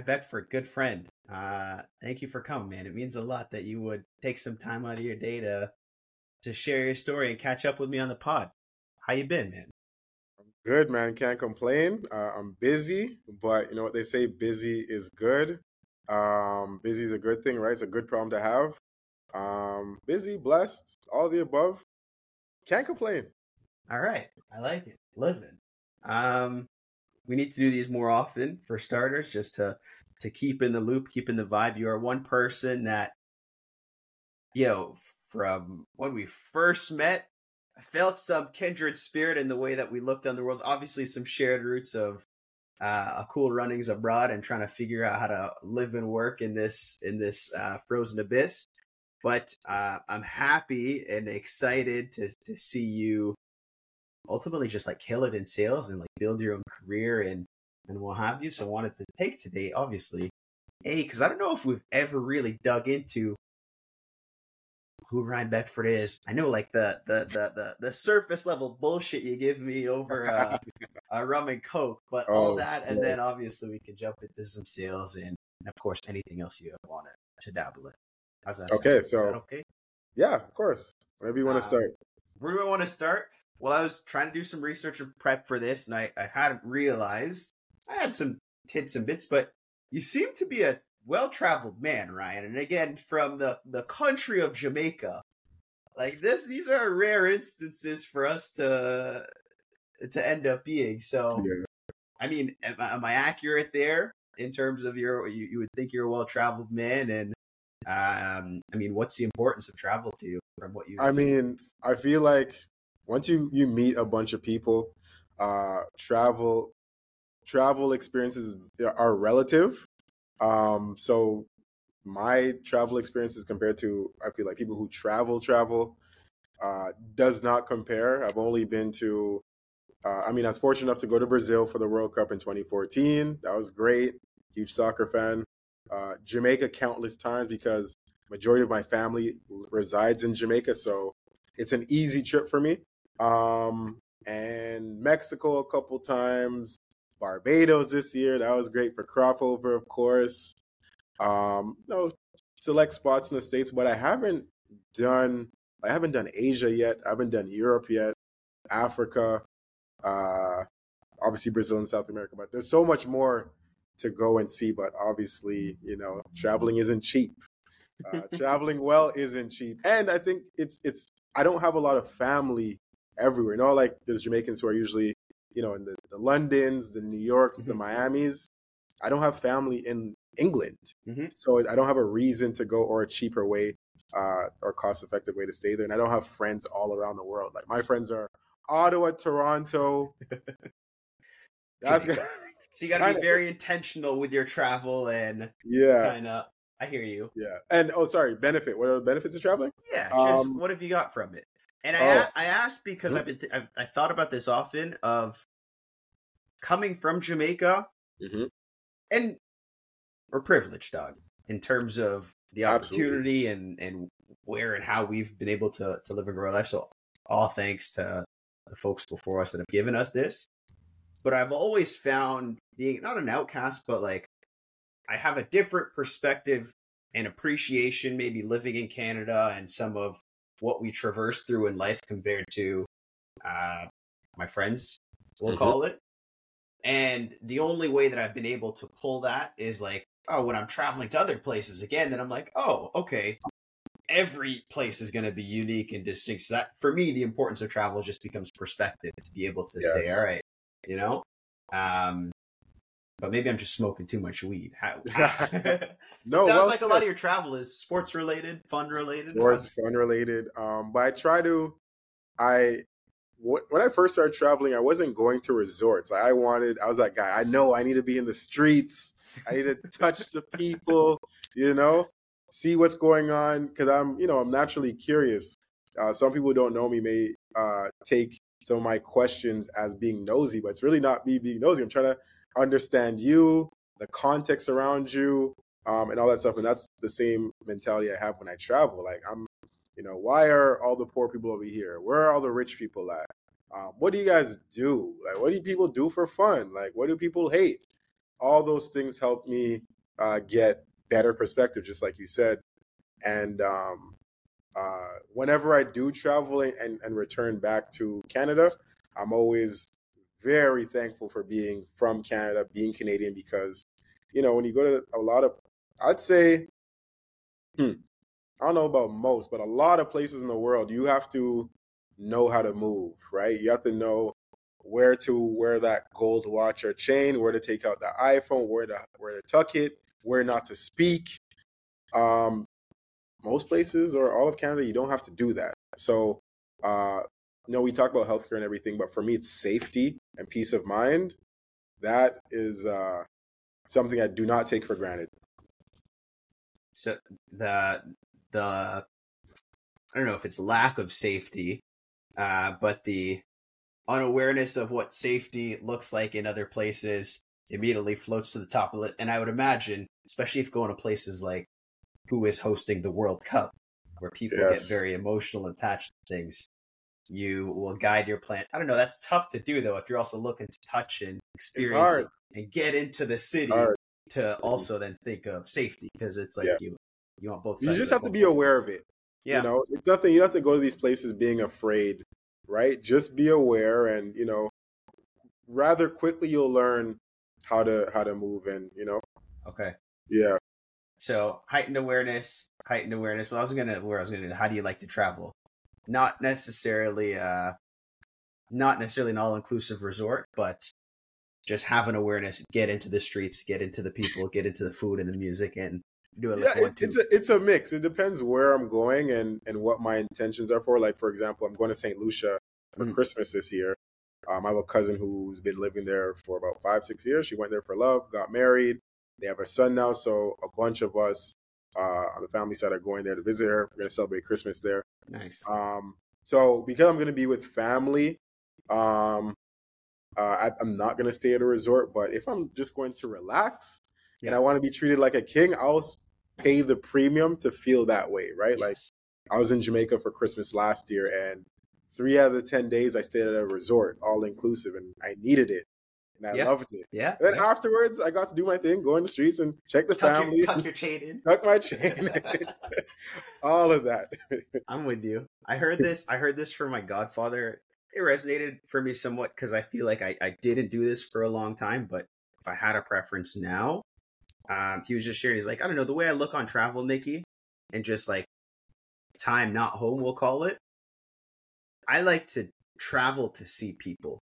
Ryan Beckford, good friend. Uh, thank you for coming, man. It means a lot that you would take some time out of your day to to share your story and catch up with me on the pod. How you been, man? Good, man. Can't complain. Uh, I'm busy, but you know what they say: busy is good. Um, busy is a good thing, right? It's a good problem to have. Um, busy, blessed, all the above. Can't complain. All right, I like it. Living. Um, we need to do these more often for starters, just to to keep in the loop, keep in the vibe. You are one person that, you know, from when we first met, I felt some kindred spirit in the way that we looked on the world. Obviously, some shared roots of uh, a cool runnings abroad and trying to figure out how to live and work in this in this uh, frozen abyss. But uh, I'm happy and excited to to see you ultimately just like kill it in sales and like build your own career and and what have you. So I wanted to take today, obviously, a because I don't know if we've ever really dug into who Ryan Beckford is. I know like the the the the, the surface level bullshit you give me over uh, uh rum and coke, but oh, all that, and then obviously we can jump into some sales and, and of course anything else you want to dabble in. How's that? Okay, so okay. Yeah, of course. Whenever you want to um, start. Where do I want to start? Well, I was trying to do some research and prep for this, and I, I hadn't realized I had some tidbits and bits, but you seem to be a well-traveled man, Ryan. And again, from the the country of Jamaica, like this, these are rare instances for us to to end up being. So, yeah. I mean, am, am, I accurate there in terms of your? You, you would think you're a well-traveled man, and um, I mean, what's the importance of travel to you from what you? I mean, I feel like once you you meet a bunch of people, uh, travel travel experiences are relative. Um, so my travel experiences compared to I feel like people who travel travel uh, does not compare. I've only been to uh, I mean, I was fortunate enough to go to Brazil for the World Cup in 2014. That was great. Huge soccer fan. Uh, Jamaica countless times because majority of my family resides in Jamaica, so it's an easy trip for me. Um, and Mexico a couple times. Barbados this year. That was great for crop over, of course. Um, no select spots in the states, but I haven't done. I haven't done Asia yet. I haven't done Europe yet. Africa, uh, obviously Brazil and South America. But there's so much more to go and see. But obviously, you know, traveling isn't cheap. Uh, traveling well isn't cheap, and I think it's it's. I don't have a lot of family everywhere. You know, like there's Jamaicans who are usually you know, in the, the Londons, the New Yorks, mm-hmm. the Miamis. I don't have family in England, mm-hmm. so I don't have a reason to go or a cheaper way uh, or cost effective way to stay there. And I don't have friends all around the world. Like my friends are Ottawa, Toronto. That's so you got to be very intentional with your travel and yeah, kind of. I hear you. Yeah, and oh, sorry, benefit. What are the benefits of traveling? Yeah, um, what have you got from it? And I oh. I asked because mm-hmm. I've been th- I've, I thought about this often of coming from Jamaica, mm-hmm. and we're privileged, dog, in terms of the opportunity and and where and how we've been able to to live a grow life. So all thanks to the folks before us that have given us this. But I've always found being not an outcast, but like I have a different perspective and appreciation, maybe living in Canada and some of what we traverse through in life compared to uh, my friends, we'll mm-hmm. call it. And the only way that I've been able to pull that is like, oh, when I'm traveling to other places again, then I'm like, oh, okay, every place is going to be unique and distinct. So that for me, the importance of travel just becomes perspective to be able to yes. say, all right, you know, um, but maybe I'm just smoking too much weed. How, no, it sounds well like a lot of your travel is sports related, fun related. Sports, fun related. Um, but I try to, I when I first started traveling, I wasn't going to resorts. I wanted, I was that guy. I know I need to be in the streets. I need to touch the people. You know, see what's going on because I'm, you know, I'm naturally curious. Uh, some people don't know me may uh, take some of my questions as being nosy, but it's really not me being nosy. I'm trying to understand you, the context around you, um, and all that stuff. And that's the same mentality I have when I travel. Like I'm, you know, why are all the poor people over here? Where are all the rich people at? Um, what do you guys do? Like, what do people do for fun? Like, what do people hate? all those things help me uh, get better perspective, just like you said. And um, uh, whenever I do travel and, and return back to Canada, I'm always very thankful for being from Canada, being Canadian, because, you know, when you go to a lot of, I'd say, hmm, I don't know about most, but a lot of places in the world, you have to know how to move, right? You have to know where to wear that gold watch or chain, where to take out the iPhone, where to where to tuck it, where not to speak. Um, most places or all of Canada, you don't have to do that. So, uh, know, we talk about healthcare and everything, but for me, it's safety and peace of mind. That is uh, something I do not take for granted. So the the I don't know if it's lack of safety, uh, but the unawareness of what safety looks like in other places immediately floats to the top of it. And I would imagine, especially if going to places like who is hosting the World Cup, where people yes. get very emotional and attached to things, you will guide your plant. I don't know. That's tough to do though. If you're also looking to touch and experience and get into the city to mm-hmm. also then think of safety because it's like yeah. you you want both. you just have to be aware of it. Yeah. You know, it's nothing. You don't have to go to these places being afraid, right? Just be aware, and you know, rather quickly you'll learn how to how to move and you know. Okay. Yeah. So heightened awareness, heightened awareness. Well, I was gonna where I was gonna. How do you like to travel? Not necessarily, uh, not necessarily an all-inclusive resort, but just have an awareness. Get into the streets, get into the people, get into the food and the music, and do it. Yeah, it, it's a it's a mix. It depends where I'm going and and what my intentions are for. Like for example, I'm going to Saint Lucia for mm. Christmas this year. Um, I have a cousin who's been living there for about five six years. She went there for love, got married. They have a son now, so a bunch of us uh, on the family side are going there to visit her. We're gonna celebrate Christmas there. Nice. Um, so because I'm gonna be with family, um, uh, I, am not gonna stay at a resort. But if I'm just going to relax yeah. and I want to be treated like a king, I'll pay the premium to feel that way, right? Yes. Like I was in Jamaica for Christmas last year, and three out of the ten days I stayed at a resort, all inclusive, and I needed it and I yeah. loved it. Yeah. And then yeah. afterwards, I got to do my thing, go in the streets and check the tuck family, your, tuck your chain in, tuck my chain, all of that. I'm with you. I heard this. I heard this from my godfather. It resonated for me somewhat because I feel like I, I didn't do this for a long time, but if I had a preference now, um, he was just sharing. He's like, I don't know the way I look on travel, Nikki, and just like time not home, we'll call it. I like to travel to see people,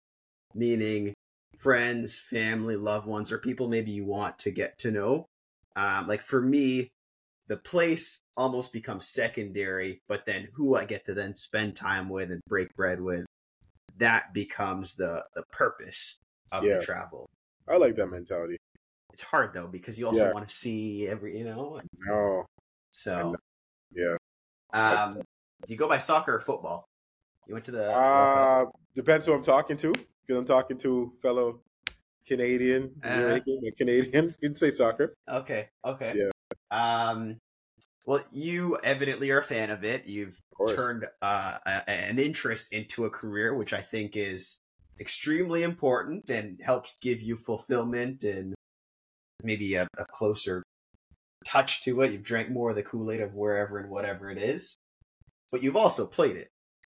meaning friends, family, loved ones, or people maybe you want to get to know. Um, like for me, the place almost becomes secondary, but then who I get to then spend time with and break bread with, that becomes the the purpose of yeah. the travel. I like that mentality. It's hard though because you also yeah. want to see every you know. No. So. Yeah. Um, do you go by soccer or football? You went to the. Uh, depends who I'm talking to because I'm talking to fellow Canadian, uh, Canadian. You can say soccer. Okay. Okay. Yeah. Um. Well, you evidently are a fan of it. You've of turned uh, a, an interest into a career, which I think is extremely important and helps give you fulfillment and maybe a, a closer touch to it. You've drank more of the Kool Aid of wherever and whatever it is, but you've also played it.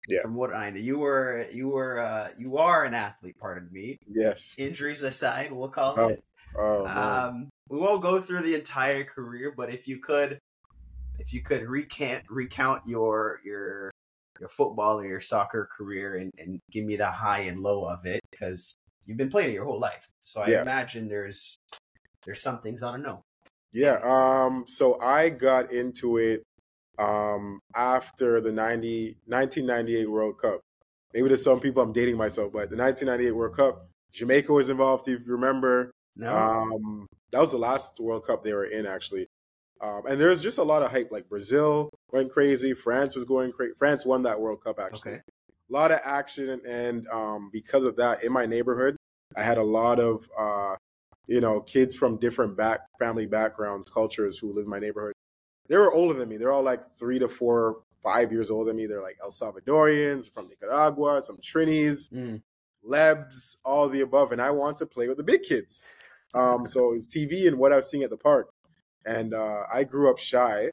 Yeah. From what I know, you were you were uh, you are an athlete. Pardon me. Yes. Injuries aside, we'll call oh. it. Oh, um, we won't go through the entire career, but if you could, if you could recant recount your your your football or your soccer career and, and give me the high and low of it, because you've been playing it your whole life. So I yeah. imagine there's there's some things I don't know. Yeah. Um. So I got into it um, after the 90, 1998 World Cup. Maybe to some people I'm dating myself, but the 1998 World Cup, Jamaica was involved. If you remember, no. um, that was the last World Cup they were in, actually. Um, and there's just a lot of hype. Like Brazil went crazy, France was going crazy. France won that World Cup actually. Okay. A lot of action, and um, because of that, in my neighborhood, I had a lot of uh, you know kids from different back family backgrounds, cultures who live in my neighborhood they were older than me. They're all like three to four, five years older than me. They're like El Salvadorians from Nicaragua, some Trinis, mm. Lebs, all the above. And I want to play with the big kids. Um, so it's TV and what I was seeing at the park. And uh, I grew up shy,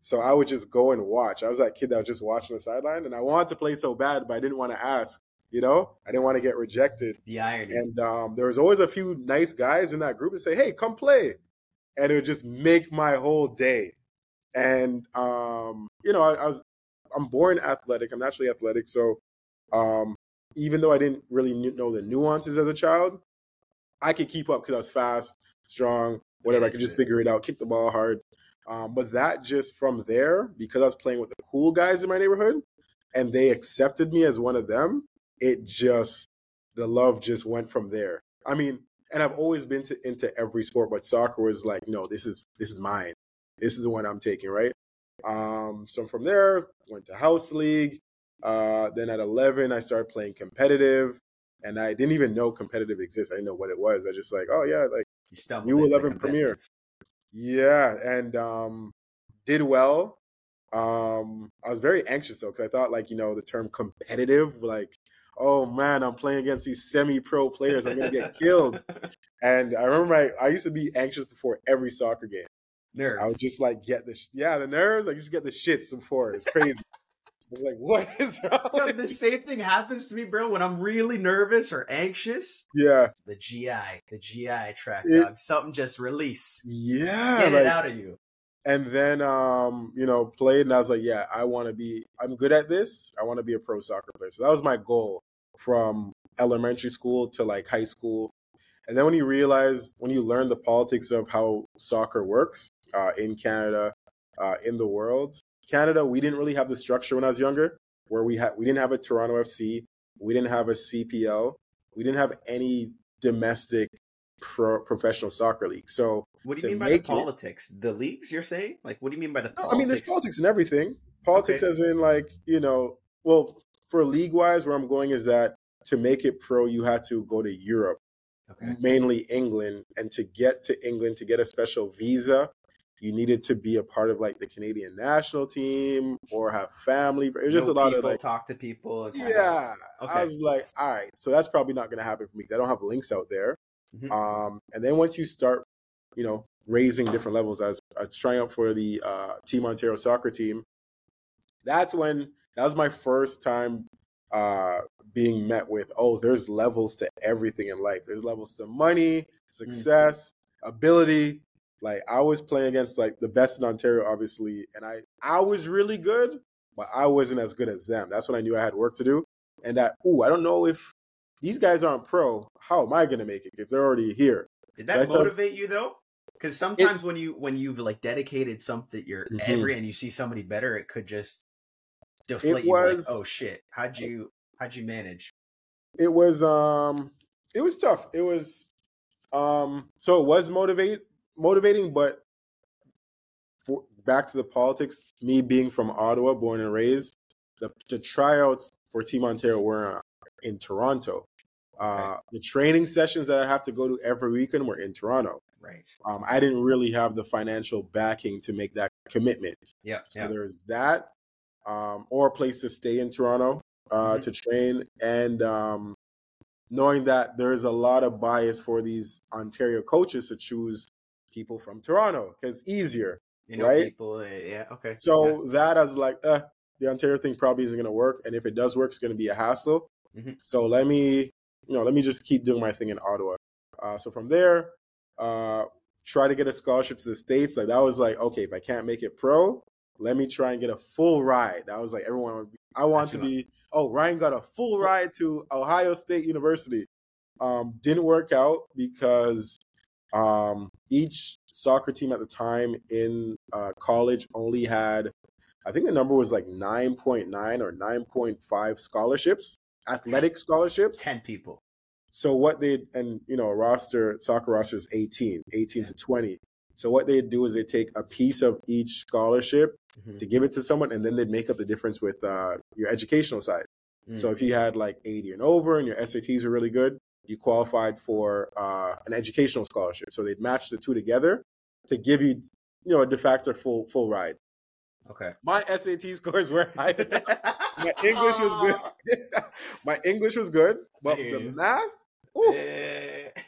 so I would just go and watch. I was that kid that was just watching the sideline, and I wanted to play so bad, but I didn't want to ask. You know, I didn't want to get rejected. The irony. And um, there was always a few nice guys in that group that say, "Hey, come play," and it would just make my whole day. And um, you know, I, I was I'm born athletic. I'm naturally athletic, so um, even though I didn't really know the nuances as a child, I could keep up because I was fast, strong, whatever. I could just figure it out, kick the ball hard. Um, but that just from there, because I was playing with the cool guys in my neighborhood, and they accepted me as one of them, it just the love just went from there. I mean, and I've always been to, into every sport, but soccer was like, no, this is this is mine. This is the one I'm taking, right? Um, so from there, went to house league. Uh, then at 11, I started playing competitive, and I didn't even know competitive exists. I didn't know what it was. I just like, oh yeah, like you 11 Premier. Yeah, and um, did well. Um, I was very anxious though because I thought like you know the term competitive, like oh man, I'm playing against these semi-pro players. I'm gonna get killed. And I remember I, I used to be anxious before every soccer game. Nerves. I would just like get the yeah the nerves. I just get the shits before. It's crazy. I'm like, what is wrong? Yo, the same thing happens to me, bro. When I'm really nervous or anxious. Yeah. The GI, the GI tract, it, dog. Something just release. Yeah. Get like, it out of you. And then, um, you know, played, and I was like, yeah, I want to be. I'm good at this. I want to be a pro soccer player. So that was my goal from elementary school to like high school. And then when you realize, when you learn the politics of how soccer works uh, in Canada, uh, in the world, Canada, we didn't really have the structure when I was younger, where we had we didn't have a Toronto FC, we didn't have a CPL, we didn't have any domestic pro, professional soccer league. So what do you mean by the politics? It, the leagues you're saying? Like what do you mean by the politics? I mean there's politics and everything. Politics okay. as in like, you know, well, for league wise, where I'm going is that to make it pro, you had to go to Europe. Okay. Mainly England, and to get to England to get a special visa, you needed to be a part of like the Canadian national team or have family. It was just a lot of like talk to people. Yeah, okay. I was like, all right, so that's probably not going to happen for me. I don't have links out there. Mm-hmm. Um, and then once you start, you know, raising different levels, as I was trying out for the uh, Team Ontario soccer team. That's when that was my first time uh, being met with, oh, there's levels to everything in life. There's levels to money, mm. success, mm-hmm. ability, like I was playing against like the best in Ontario, obviously, and I I was really good, but I wasn't as good as them. That's when I knew I had work to do, and that ooh, I don't know if these guys aren't pro. How am I going to make it if they're already here? Did that motivate you though? Because sometimes it, when you when you've like dedicated something, you're mm-hmm. every and you see somebody better, it could just deflate it you. Like, oh shit! How'd you how'd you manage? It was um, it was tough. It was um, so it was motivate motivating, but for, back to the politics, me being from Ottawa, born and raised, the, the tryouts for Team Ontario were in Toronto. Uh, right. The training sessions that I have to go to every weekend were in Toronto. Right. Um, I didn't really have the financial backing to make that commitment. Yeah. So yeah. there's that, um, or a place to stay in Toronto uh, mm-hmm. to train, and um, knowing that there's a lot of bias for these Ontario coaches to choose people from Toronto because easier, you know, right? People, eh, yeah, okay. So yeah. that I was like, uh, the Ontario thing probably isn't going to work, and if it does work, it's going to be a hassle. Mm-hmm. So let me, you know, let me just keep doing my thing in Ottawa. Uh, so from there, uh, try to get a scholarship to the states. Like that was like, okay, if I can't make it pro, let me try and get a full ride. That was like everyone. I want to be. Oh, Ryan got a full ride to Ohio State University. Um, didn't work out because um, each soccer team at the time in uh, college only had, I think the number was like 9.9 or 9.5 scholarships, athletic scholarships. 10 people. So what they, and you know, roster, soccer roster is 18, 18 yeah. to 20. So what they do is they take a piece of each scholarship mm-hmm. to give it to someone, and then they'd make up the difference with uh, your educational side. Mm. So if you had like 80 and over and your SATs are really good, you qualified for uh, an educational scholarship. So they'd match the two together to give you, you know, a de facto full full ride. Okay. My SAT scores were high. My English was good. My English was good, but the math Oh,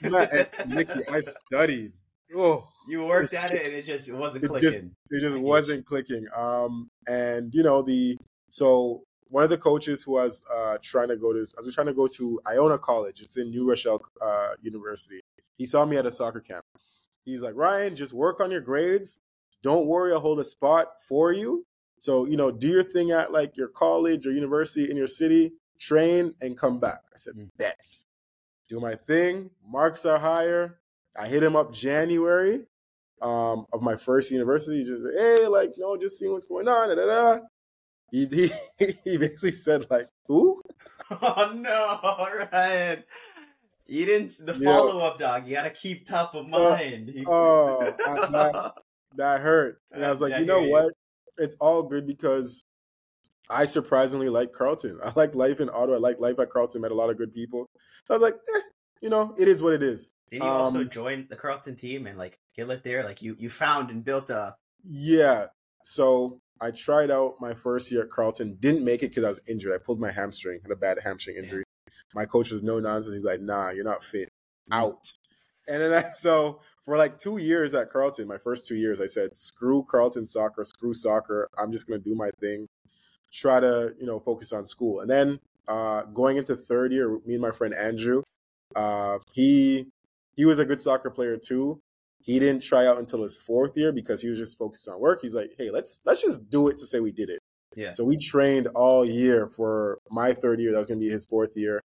man, Nicky, I studied. Oh, you worked at it and it just it wasn't clicking. Just, it just wasn't clicking. Um, and you know the so one of the coaches who was uh trying to go to I was trying to go to Iona College. It's in New Rochelle uh, University. He saw me at a soccer camp. He's like, Ryan, just work on your grades. Don't worry, I'll hold a spot for you. So, you know, do your thing at like your college or university in your city, train and come back. I said, mm. bet. Do my thing. Marks are higher. I hit him up January um, of my first university. Just hey, like, you know, just seeing what's going on. Da, da, da. He, he he basically said like, who? Oh no, Ryan. You didn't the follow up dog. You got to keep top of uh, mind. Uh, oh, I, that, that hurt. And I was like, you know what? It's all good because I surprisingly like Carleton. I like life in Ottawa. I like life at Carleton. Met a lot of good people. So I was like, eh, you know, it is what it is. Did you um, also join the Carleton team and like get it there? Like you you found and built a. Yeah. So I tried out my first year at Carleton, Didn't make it because I was injured. I pulled my hamstring. Had a bad hamstring injury. My coach was no nonsense. He's like, Nah, you're not fit. Mm. Out. And then I, so for like two years at Carleton, my first two years, I said, screw Carleton soccer, screw soccer. I'm just going to do my thing, try to, you know, focus on school. And then uh, going into third year, me and my friend Andrew, uh, he he was a good soccer player too. He didn't try out until his fourth year because he was just focused on work. He's like, hey, let's let's just do it to say we did it. Yeah. So we trained all year for my third year. That was going to be his fourth year,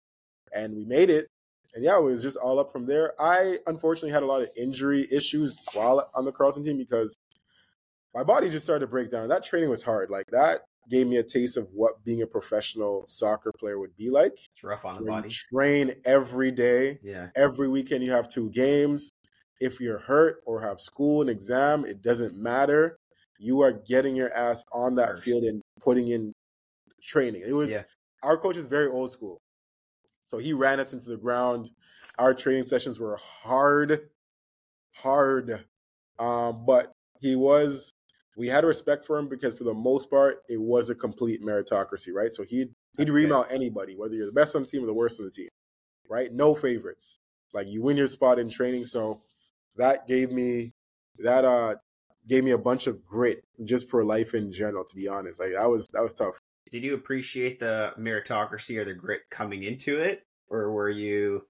and we made it and yeah, it was just all up from there. I unfortunately had a lot of injury issues while on the Carleton team because my body just started to break down. That training was hard. Like that gave me a taste of what being a professional soccer player would be like. It's rough on the body. train every day. Yeah. Every weekend you have two games. If you're hurt or have school and exam, it doesn't matter. You are getting your ass on that First. field and putting in training. It was yeah. our coach is very old school. So he ran us into the ground. Our training sessions were hard, hard. Um, but he was, we had respect for him because for the most part, it was a complete meritocracy, right? So he'd, he'd remount anybody, whether you're the best on the team or the worst on the team, right? No favorites. Like you win your spot in training. So that gave me, that, uh, gave me a bunch of grit just for life in general, to be honest. Like that was, that was tough. Did you appreciate the meritocracy or the grit coming into it? Or were you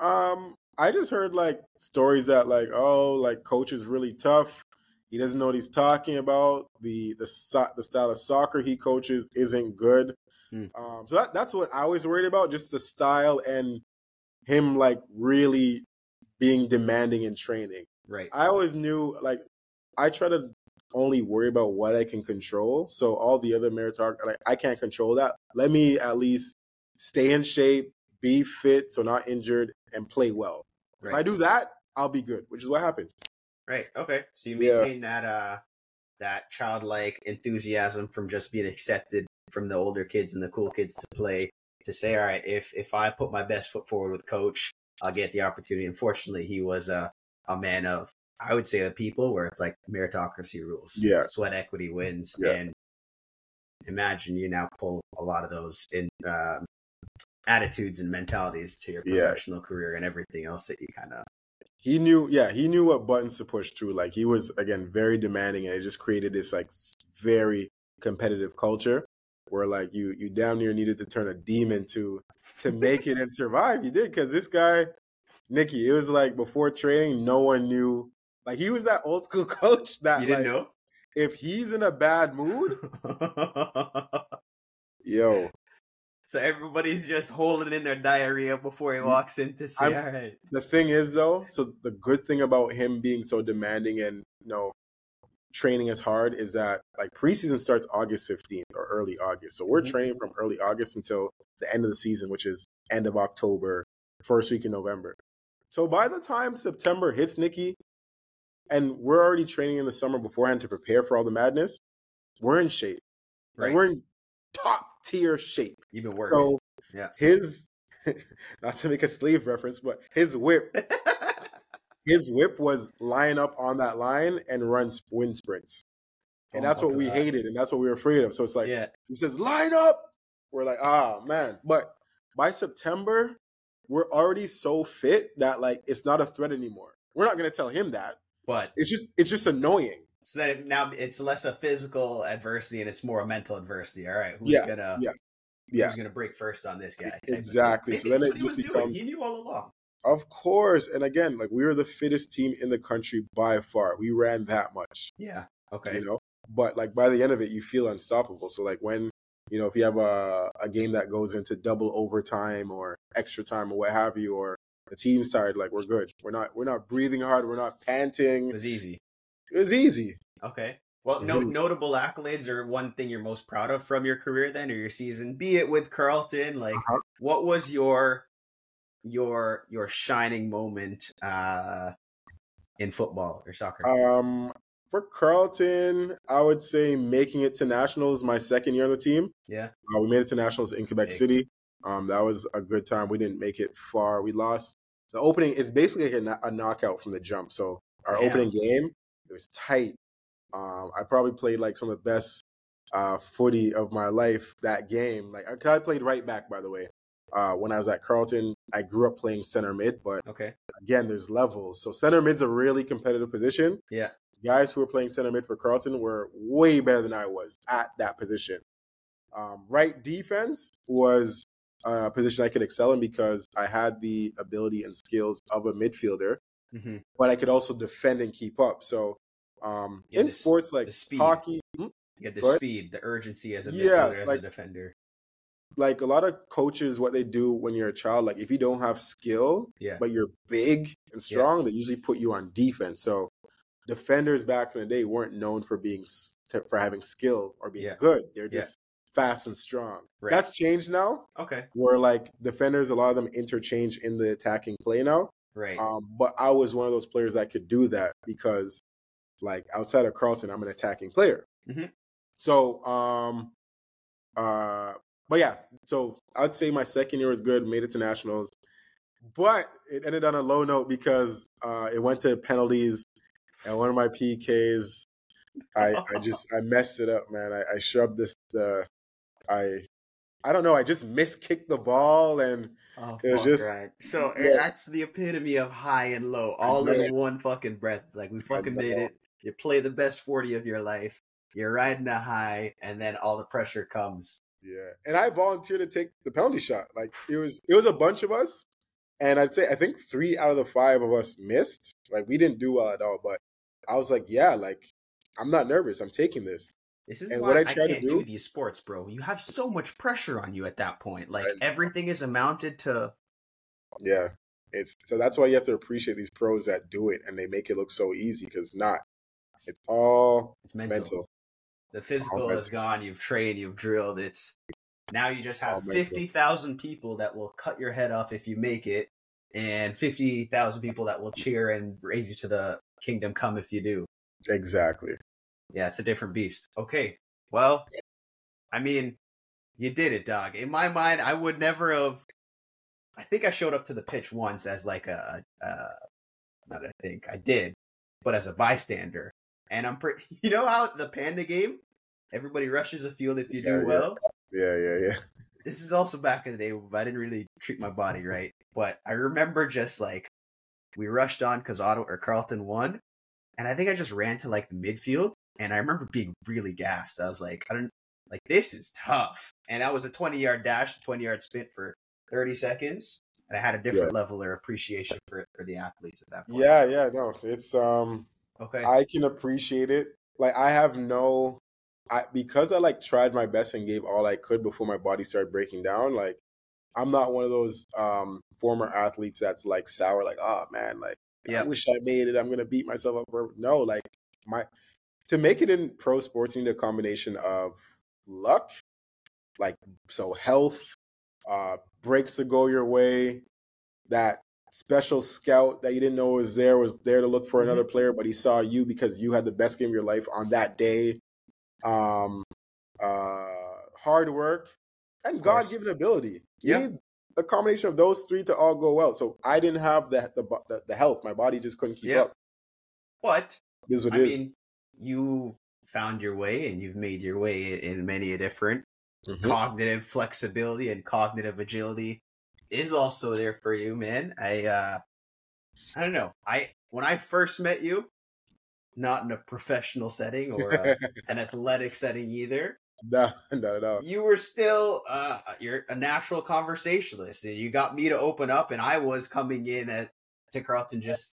um i just heard like stories that like oh like coach is really tough. He doesn't know what he's talking about. The the the style of soccer he coaches isn't good. Hmm. um so that, that's what i was worried about just the style and him like really being demanding in training right i always knew like i try to only worry about what I can control. So all the other meritocracy, like I can't control that. Let me at least stay in shape, be fit, so not injured, and play well. Right. If I do that, I'll be good, which is what happened. Right. Okay. So you maintain yeah. that uh that childlike enthusiasm from just being accepted from the older kids and the cool kids to play to say, all right, if if I put my best foot forward with coach, I'll get the opportunity. Unfortunately, he was a a man of I would say the people where it's like meritocracy rules. Yeah. Sweat equity wins. Yeah. And imagine you now pull a lot of those in um, attitudes and mentalities to your professional yeah. career and everything else that you kind of he knew yeah he knew what buttons to push through like he was again very demanding and it just created this like very competitive culture where like you you damn near needed to turn a demon to to make it and survive you did because this guy Nikki, it was like before training, no one knew like he was that old school coach that you didn't like, know. If he's in a bad mood, yo. So everybody's just holding in their diarrhea before he walks in to say, I'm, "All right." The thing is, though, so the good thing about him being so demanding and you know training as hard is that like preseason starts August 15th or early August. So we're mm-hmm. training from early August until the end of the season, which is end of October, first week in November. So by the time September hits, Nicky, and we're already training in the summer beforehand to prepare for all the madness. We're in shape. Right. Like we're in top tier shape. You've been working. So yeah. His not to make a slave reference, but his whip his whip was line up on that line and run wind sprints. And oh, that's what we God. hated and that's what we were afraid of. So it's like yeah. he says, line up. We're like, ah man. But by September, we're already so fit that like it's not a threat anymore. We're not gonna tell him that, but it's just it's just annoying. So that it, now it's less a physical adversity and it's more a mental adversity. All right, who's yeah, gonna yeah. Yeah. who's gonna break first on this guy? Exactly. So then it just becomes. He knew all along. Of course, and again, like we were the fittest team in the country by far. We ran that much. Yeah. Okay. You know, but like by the end of it, you feel unstoppable. So like when you know if you have a a game that goes into double overtime or extra time or what have you, or the team's tired, like we're good. We're not we're not breathing hard. We're not panting. It was easy. It was easy. Okay. Well, no mm-hmm. notable accolades or one thing you're most proud of from your career then or your season, be it with Carleton, Like, uh-huh. what was your your your shining moment uh in football or soccer? Um, for Carleton, I would say making it to nationals my second year on the team. Yeah, uh, we made it to nationals in Quebec Big. City. Um, that was a good time. We didn't make it far. We lost the opening. It's basically a, a knockout from the jump. So our opening game, it was tight. Um, I probably played like some of the best uh, footy of my life that game. Like I played right back, by the way. Uh, when I was at Carleton, I grew up playing center mid, but okay. again, there's levels. So center mid's a really competitive position. Yeah. Guys who were playing center mid for Carleton were way better than I was at that position. Um, right defense was a position I could excel in because I had the ability and skills of a midfielder, mm-hmm. but I could also defend and keep up. So um, in the, sports like hockey, you get the speed, the urgency as a midfielder, yeah, as like, a defender. Like a lot of coaches, what they do when you're a child, like if you don't have skill, yeah. but you're big and strong, yeah. they usually put you on defense. So defenders back in the day weren't known for being for having skill or being yeah. good. They're just fast and strong. Right. That's changed now. Okay. Where like defenders, a lot of them interchange in the attacking play now. Right. Um, but I was one of those players that could do that because like outside of Carleton I'm an attacking player. Mm-hmm. So, um, uh, but yeah, so I'd say my second year was good, made it to nationals, but it ended on a low note because uh, it went to penalties, and one of my PKs, I, I just I messed it up, man. I, I shoved this, uh, I, I don't know, I just miskicked the ball and. Oh, it was just right. So yeah. that's the epitome of high and low, all in one fucking breath. It's like we fucking made it. You play the best 40 of your life. You're riding a high, and then all the pressure comes. Yeah, and I volunteered to take the penalty shot. Like it was, it was a bunch of us, and I'd say I think three out of the five of us missed. Like we didn't do well at all, but I was like, yeah, like I'm not nervous. I'm taking this. This is and why I, I, can't do, do, these sports, bro. You have so much pressure on you at that point. Like everything is amounted to. Yeah, it's so that's why you have to appreciate these pros that do it and they make it look so easy because not. It's all it's mental. mental. The physical is gone. You've trained. You've drilled. It's now you just have fifty thousand people that will cut your head off if you make it, and fifty thousand people that will cheer and raise you to the kingdom come if you do. Exactly. Yeah, it's a different beast. Okay. Well, I mean, you did it, dog. In my mind, I would never have. I think I showed up to the pitch once as like a, uh, not I think I did, but as a bystander. And I'm pretty, you know how the panda game, everybody rushes a field if you do yeah, well. Yeah, yeah, yeah. This is also back in the day. I didn't really treat my body right, but I remember just like we rushed on because Otto or Carleton won, and I think I just ran to like the midfield, and I remember being really gassed. I was like, I don't like this is tough, and that was a twenty yard dash, twenty yard sprint for thirty seconds, and I had a different yeah. level of appreciation for for the athletes at that point. Yeah, yeah, no, it's um Okay. I can appreciate it. Like I have no I because I like tried my best and gave all I could before my body started breaking down, like I'm not one of those um former athletes that's like sour, like, oh man, like. I wish I made it. I'm gonna beat myself up. No, like my to make it in pro sports, you need a combination of luck, like so health, uh breaks to go your way, that special scout that you didn't know was there was there to look for another mm-hmm. player, but he saw you because you had the best game of your life on that day. Um, uh, hard work and God given ability. You yeah. need a combination of those three to all go well. So I didn't have the the, the health. My body just couldn't keep yeah. up. But this what I is. mean, you found your way and you've made your way in many a different mm-hmm. cognitive flexibility and cognitive agility is also there for you, man. I uh I don't know. I when I first met you, not in a professional setting or a, an athletic setting either. No, not at all. You were still uh you're a natural conversationalist. You got me to open up and I was coming in at to Carleton just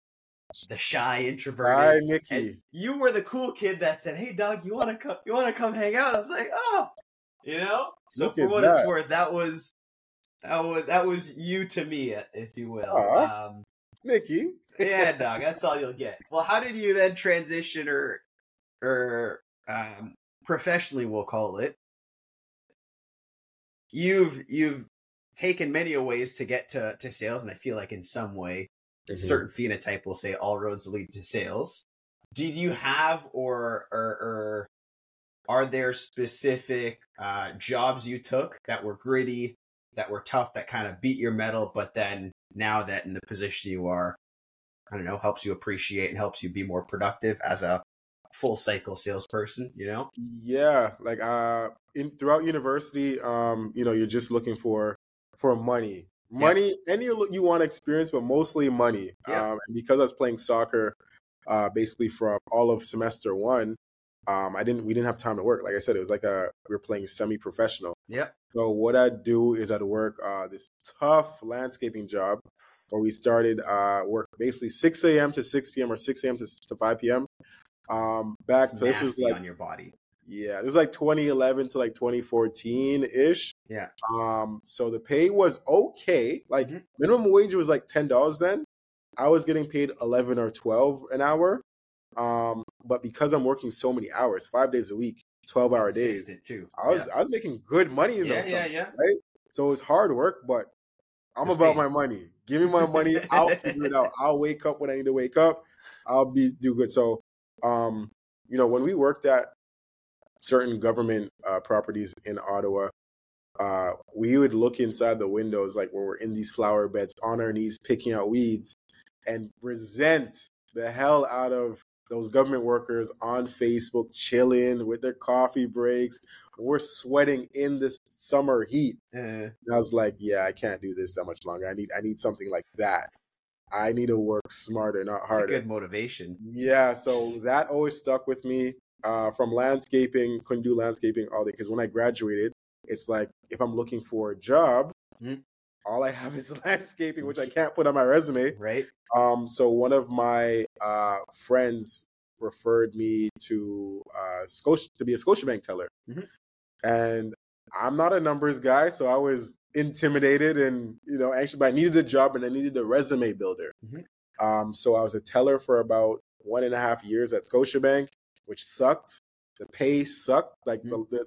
the shy introverted. Hi, Mickey. And you were the cool kid that said, "Hey, Doug, you want to come? You want to come hang out?" I was like, "Oh, you know." So Look for what that. it's worth, that was that was that was you to me, if you will. Aww. Um, Mickey. yeah, dog. That's all you'll get. Well, how did you then transition, or or um, professionally, we'll call it? You've you've taken many ways to get to to sales, and I feel like in some way, mm-hmm. a certain phenotype will say all roads lead to sales. Did you have or or, or are there specific uh, jobs you took that were gritty, that were tough, that kind of beat your metal, but then now that in the position you are, I don't know, helps you appreciate and helps you be more productive as a full cycle salesperson, you know? Yeah. Like uh in throughout university, um, you know, you're just looking for for money. Money, yeah. any you want experience, but mostly money. Yeah. Um, and because I was playing soccer uh basically from all of semester one, um, I didn't we didn't have time to work. Like I said, it was like a we were playing semi professional. Yeah. So what I'd do is I'd work uh, this tough landscaping job where we started uh, work basically 6 a.m. to 6 p.m. or 6 a.m. to, to 5 p.m. Um, back it's so this was like on your body. Yeah, this was like 2011 to like 2014 ish. Yeah. Um, so the pay was okay. Like mm-hmm. minimum wage was like ten dollars then. I was getting paid 11 or 12 an hour. Um, but because I'm working so many hours, five days a week, 12 hour days, too. I was yeah. I was making good money in yeah, those. Yeah, yeah, Right. So it's hard work, but I'm it's about paid. my money. Give me my money. I'll figure it out. I'll wake up when I need to wake up. I'll be do good. So, um, you know, when we worked at certain government uh, properties in Ottawa, uh, we would look inside the windows, like when we're in these flower beds, on our knees, picking out weeds, and resent the hell out of those government workers on Facebook chilling with their coffee breaks. We're sweating in the summer heat. Uh, I was like, yeah, I can't do this that much longer. I need I need something like that. I need to work smarter, not harder. good motivation. Yeah, so that always stuck with me. Uh, from landscaping, couldn't do landscaping all day because when I graduated, it's like if I'm looking for a job, mm-hmm all I have is landscaping, which I can't put on my resume. Right. Um. So one of my uh, friends referred me to uh, Scotia to be a Scotiabank teller, mm-hmm. and I'm not a numbers guy, so I was intimidated and you know anxious. But I needed a job and I needed a resume builder. Mm-hmm. Um. So I was a teller for about one and a half years at Scotiabank, which sucked. The pay sucked. Like mm-hmm. the,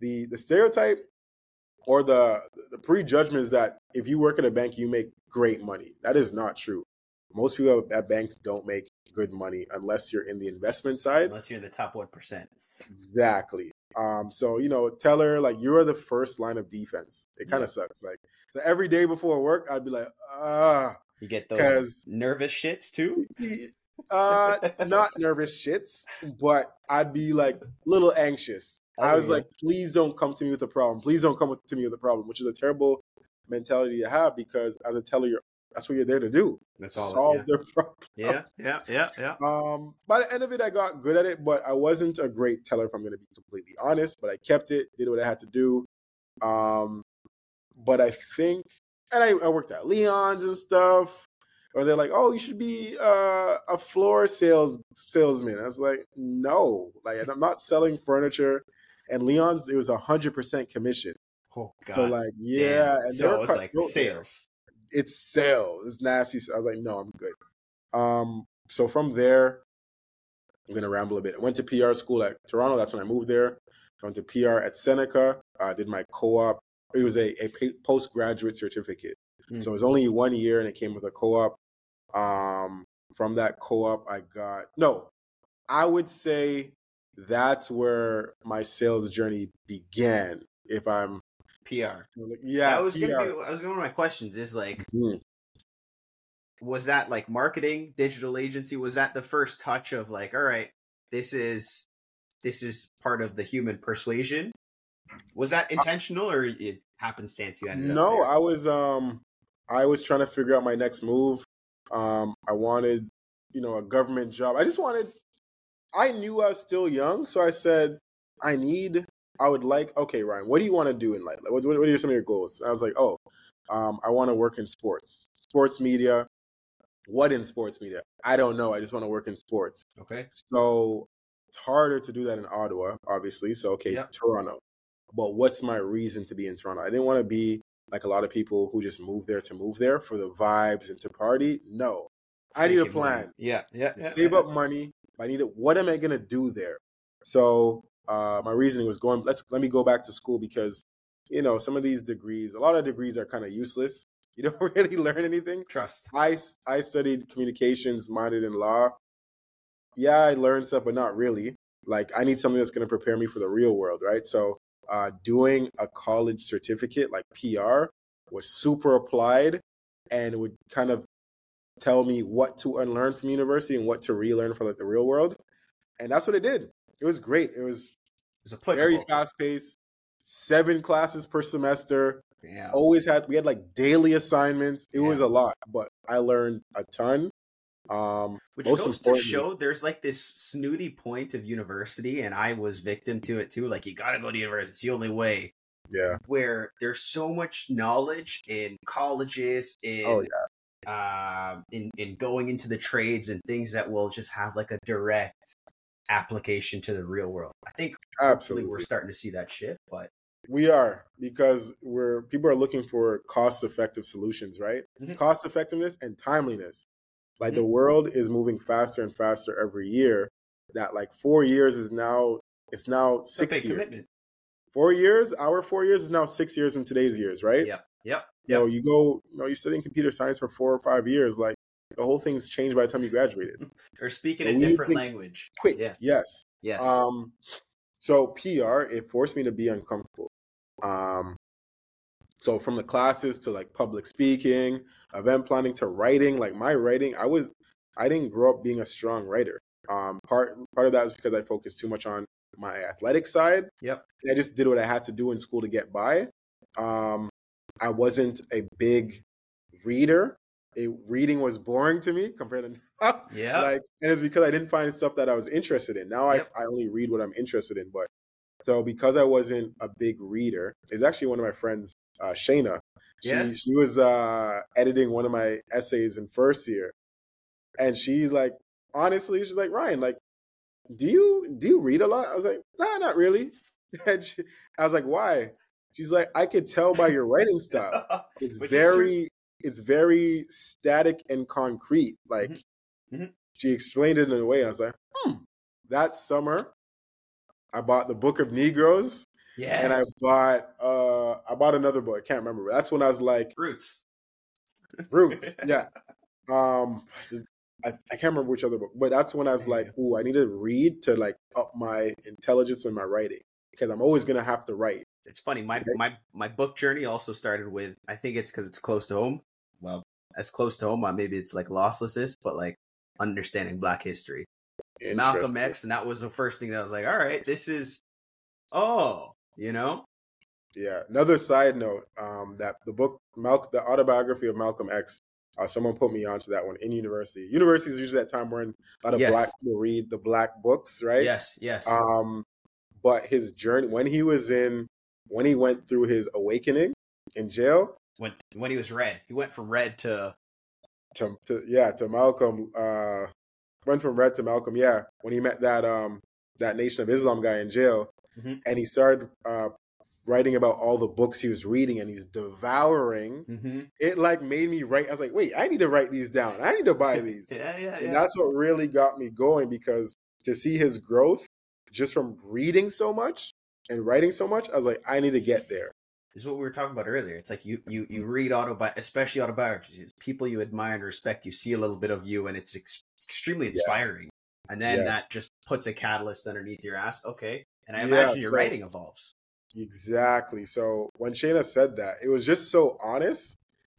the the stereotype or the the prejudgment is that if you work at a bank, you make great money. That is not true. Most people at banks don't make good money unless you're in the investment side. Unless you're in the top one percent. Exactly. Um, so you know, teller, like you're the first line of defense. It kind of yeah. sucks. Like so every day before work, I'd be like, ah. You get those nervous shits too. uh, not nervous shits, but I'd be like a little anxious Oh, I was yeah. like, please don't come to me with a problem. Please don't come to me with a problem, which is a terrible mentality to have because as a teller, you're that's what you're there to do. That's all. Solve yeah. their problems. Yeah, yeah, yeah, yeah. Um, by the end of it, I got good at it, but I wasn't a great teller. If I'm going to be completely honest, but I kept it, did what I had to do. Um, but I think, and I, I worked at Leon's and stuff. Or they're like, "Oh, you should be uh, a floor sales salesman." I was like, "No, like I'm not selling furniture and Leon's it was a hundred percent commission. Oh, God. So like yeah, and so it's like sales. It's sales. It's nasty. I was like, no, I'm good. Um, so from there, I'm gonna ramble a bit. I went to PR school at Toronto. That's when I moved there. I went to PR at Seneca. I did my co-op. It was a, a postgraduate certificate. Mm. So it was only one year, and it came with a co-op. Um, from that co-op, I got no. I would say that's where my sales journey began. If I'm PR, yeah, I was PR. gonna be, I was going to my questions. Is like, mm-hmm. was that like marketing, digital agency? Was that the first touch of like, all right, this is this is part of the human persuasion? Was that intentional or it happenstance? You ended no, I was um I was trying to figure out my next move. Um, I wanted, you know, a government job. I just wanted. I knew I was still young, so I said, I need. I would like. Okay, Ryan, what do you want to do in life? Like, what, what are some of your goals? I was like, oh, um, I want to work in sports, sports media. What in sports media? I don't know. I just want to work in sports. Okay. So it's harder to do that in Ottawa, obviously. So okay, yep. Toronto. But what's my reason to be in Toronto? I didn't want to be like a lot of people who just move there to move there for the vibes and to party. No, I need a plan. Money. Yeah, yeah, yeah Save yeah. up money. I need it. What am I gonna do there? So uh, my reasoning was going. Let's let me go back to school because you know some of these degrees, a lot of degrees are kind of useless. You don't really learn anything. Trust. I I studied communications, minded in law. Yeah, I learned stuff, but not really. Like I need something that's going to prepare me for the real world, right? So uh, doing a college certificate like PR was super applied and would kind of tell me what to unlearn from university and what to relearn for like the real world. And that's what it did. It was great. It was, it was very fast paced, seven classes per semester. Yeah. Always had we had like daily assignments. It yeah. was a lot, but I learned a ton. Um, Which goes to show there's like this snooty point of university, and I was victim to it too. Like you got to go to university; it's the only way. Yeah. Where there's so much knowledge in colleges, in oh yeah, uh, in in going into the trades and things that will just have like a direct application to the real world. I think absolutely we're starting to see that shift, but we are because we're people are looking for cost effective solutions, right? Mm-hmm. Cost effectiveness and timeliness. Like mm-hmm. the world is moving faster and faster every year. That like four years is now it's now six years. Commitment. Four years, our four years is now six years in today's years, right? Yep. Yep. You know, you go, you know, you're studying computer science for four or five years, like the whole thing's changed by the time you graduated. or speaking a different language. Quick. Yeah. Yes. Yes. Um so PR, it forced me to be uncomfortable. Um so from the classes to like public speaking, event planning to writing, like my writing, I was I didn't grow up being a strong writer. Um, part part of that is because I focused too much on my athletic side. Yep. I just did what I had to do in school to get by. Um, I wasn't a big reader. It, reading was boring to me compared to now. Yeah. Like, and it's because I didn't find stuff that I was interested in. Now yep. I, I only read what I'm interested in. But so because I wasn't a big reader, it's actually one of my friends uh, Shayna. She, yes. she was uh, editing one of my essays in first year, and she like honestly, she's like Ryan, like, do you do you read a lot? I was like, nah, not really. And she, I was like, why? She's like, I could tell by your writing style. It's very, it's very static and concrete. Like, mm-hmm. Mm-hmm. she explained it in a way. I was like, hmm. That summer, I bought the Book of Negroes yeah. And I bought uh I bought another book. I can't remember. That's when I was like Roots. Roots. yeah. Um I, I can't remember which other book, but that's when I was like, "Ooh, I need to read to like up my intelligence in my writing because I'm always gonna have to write." It's funny. My my my book journey also started with. I think it's because it's close to home. Well, as close to home, uh, maybe it's like losslessness, but like understanding Black history. Malcolm X, and that was the first thing that I was like, "All right, this is oh, you know? Yeah. Another side note, um, that the book Malcolm, the autobiography of Malcolm X, uh, someone put me onto that one in university. University is usually that time when a lot of yes. black people read the black books, right? Yes, yes. Um, but his journey when he was in when he went through his awakening in jail. When when he was red, he went from red to to, to yeah to Malcolm. Uh, went from red to Malcolm. Yeah, when he met that um that Nation of Islam guy in jail, mm-hmm. and he started uh, writing about all the books he was reading and he's devouring. Mm-hmm. It like made me write. I was like, wait, I need to write these down. I need to buy these. yeah, yeah, and that's what really got me going because to see his growth just from reading so much and writing so much, I was like, I need to get there. This is what we were talking about earlier. It's like you you you read autobi especially autobiographies, people you admire and respect. You see a little bit of you, and it's ex- extremely inspiring. Yes. And then yes. that just puts a catalyst underneath your ass. Okay, and I imagine yeah, your so, writing evolves. Exactly. So when Shayna said that, it was just so honest,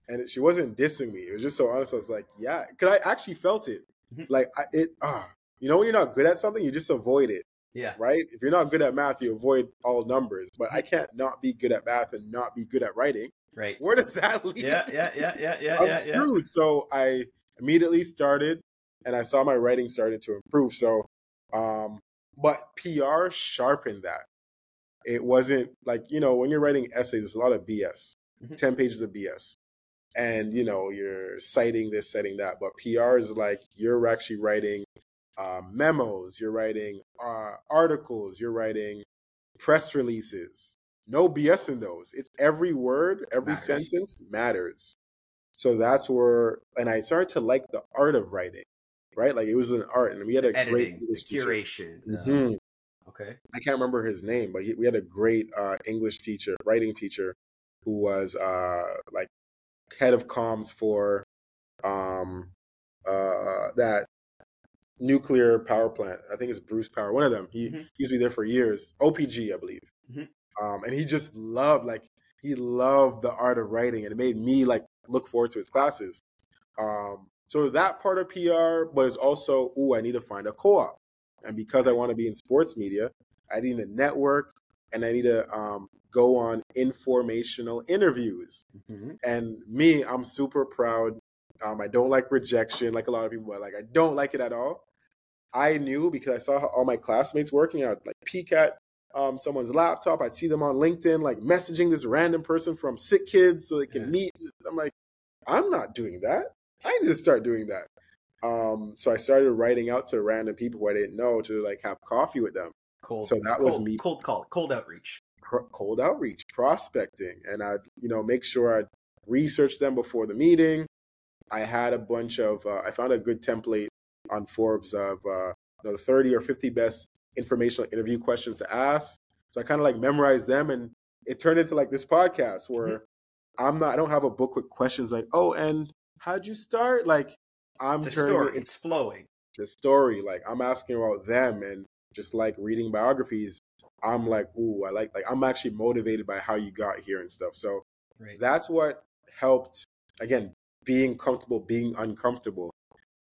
and she wasn't dissing me. It was just so honest. I was like, yeah, because I actually felt it. Mm-hmm. Like I, it, ah, you know, when you're not good at something, you just avoid it. Yeah. Right. If you're not good at math, you avoid all numbers. But I can't not be good at math and not be good at writing. Right. Where does that lead? Yeah, yeah, yeah, yeah, yeah. I'm yeah, screwed. Yeah. So I immediately started, and I saw my writing started to improve. So, um, but PR sharpened that. It wasn't like you know when you're writing essays, it's a lot of BS, mm-hmm. ten pages of BS, and you know you're citing this, citing that. But PR is like you're actually writing uh, memos, you're writing uh, articles, you're writing press releases. No BS in those. It's every word, every matters. sentence matters. So that's where, and I started to like the art of writing, right? Like it was an art, and we had a Editing, great English curation. Mm-hmm. Okay. I can't remember his name, but he, we had a great uh, English teacher, writing teacher, who was uh, like head of comms for um, uh, that nuclear power plant. I think it's Bruce Power, one of them. He, mm-hmm. he used to be there for years. OPG, I believe. Mm-hmm. Um, and he just loved like he loved the art of writing, and it made me like look forward to his classes. Um, so that part of PR, but it's also, oh, I need to find a co-op, and because I want to be in sports media, I need a network, and I need to um, go on informational interviews. Mm-hmm. And me, I'm super proud. Um, I don't like rejection, like a lot of people, but like I don't like it at all. I knew because I saw all my classmates working. I'd like peek at um, someone's laptop. I'd see them on LinkedIn, like messaging this random person from Sick Kids so they can yeah. meet. I'm like, I'm not doing that. I need to start doing that. Um, so I started writing out to random people who I didn't know to like have coffee with them. Cold. So that cold, was me. Cold call, cold outreach. Cold outreach, prospecting, and I'd you know make sure I'd research them before the meeting. I had a bunch of. Uh, I found a good template on Forbes of uh, you know, the 30 or 50 best informational interview questions to ask. So I kind of like memorized them, and it turned into like this podcast mm-hmm. where mm-hmm. I'm not. I don't have a book with questions like, oh, and how'd you start? Like I'm it's turning story. it's flowing. The story, like I'm asking about them, and just like reading biographies, I'm like, ooh, I like like I'm actually motivated by how you got here and stuff. So right. that's what helped. Again, being comfortable, being uncomfortable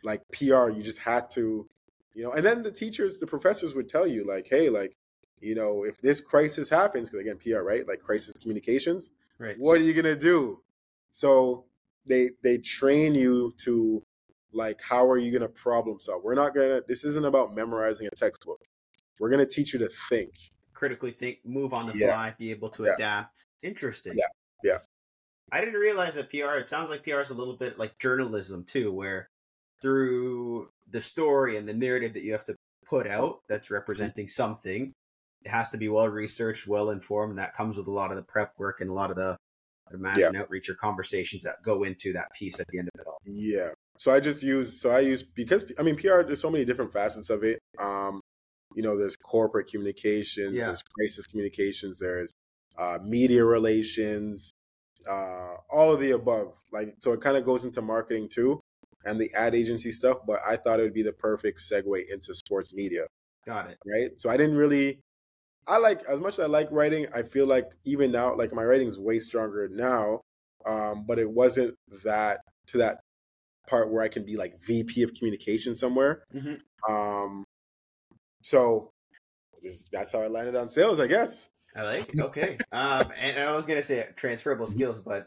like PR, you just had to, you know, and then the teachers, the professors would tell you, like, hey, like, you know, if this crisis happens, because again, PR, right? Like crisis communications, right? What are you gonna do? So they they train you to like how are you gonna problem solve? We're not gonna. This isn't about memorizing a textbook. We're gonna teach you to think, critically think, move on the yeah. fly, be able to yeah. adapt. Interesting. Yeah, yeah. I didn't realize that PR. It sounds like PR is a little bit like journalism too, where through the story and the narrative that you have to put out that's representing something. It has to be well researched, well informed. And that comes with a lot of the prep work and a lot of the imagine yeah. outreach or conversations that go into that piece at the end of it all. Yeah. So I just use so I use because I mean PR. There's so many different facets of it. Um, you know, there's corporate communications, yeah. there's crisis communications, there's uh, media relations, uh, all of the above. Like so, it kind of goes into marketing too and the ad agency stuff, but I thought it would be the perfect segue into sports media. Got it. Right. So I didn't really. I like as much as I like writing. I feel like even now, like my writing is way stronger now, um, but it wasn't that to that part where I can be like VP of communication somewhere. Mm-hmm. Um, so that's how I landed on sales, I guess. I like it. Okay. um, and I was gonna say transferable skills, but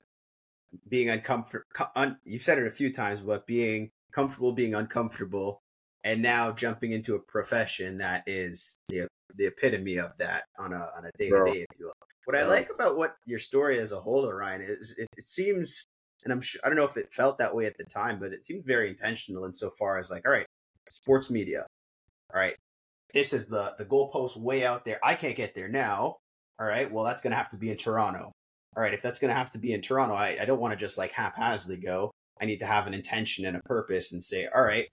being uncomfortable. Un- you said it a few times, but being comfortable being uncomfortable, and now jumping into a profession that is the the epitome of that on a on a day to day. If you will. What I like about what your story as a whole, Orion, is it, it seems, and I'm sure I don't know if it felt that way at the time, but it seems very intentional insofar as like, all right, sports media, all right, this is the the goalpost way out there. I can't get there now. All right, well that's going to have to be in Toronto all right, if that's going to have to be in Toronto, I, I don't want to just like haphazardly go. I need to have an intention and a purpose and say, all right,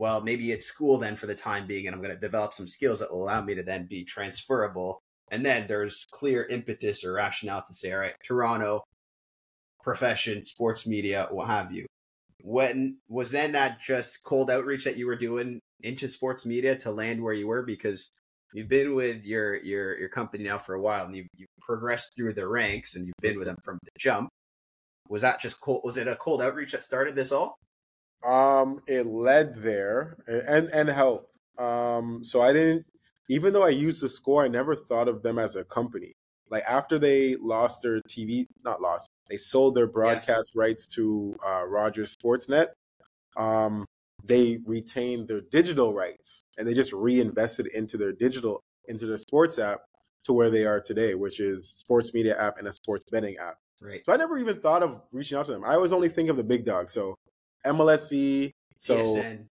well, maybe it's school then for the time being, and I'm going to develop some skills that will allow me to then be transferable. And then there's clear impetus or rationale to say, all right, Toronto, profession, sports media, what have you. When was then that just cold outreach that you were doing into sports media to land where you were? Because you've been with your your your company now for a while and you've, you've progressed through the ranks and you've been with them from the jump was that just cold was it a cold outreach that started this all um it led there and and helped um so i didn't even though i used theScore i never thought of them as a company like after they lost their TV, not lost, they sold their broadcast yes. rights to uh, Rogers Sportsnet. Um, they retained their digital rights and they just reinvested into their digital into their sports app to where they are today, which is sports media app and a sports betting app. Right. So I never even thought of reaching out to them. I always only think of the big dogs. So MLSE, so TSN.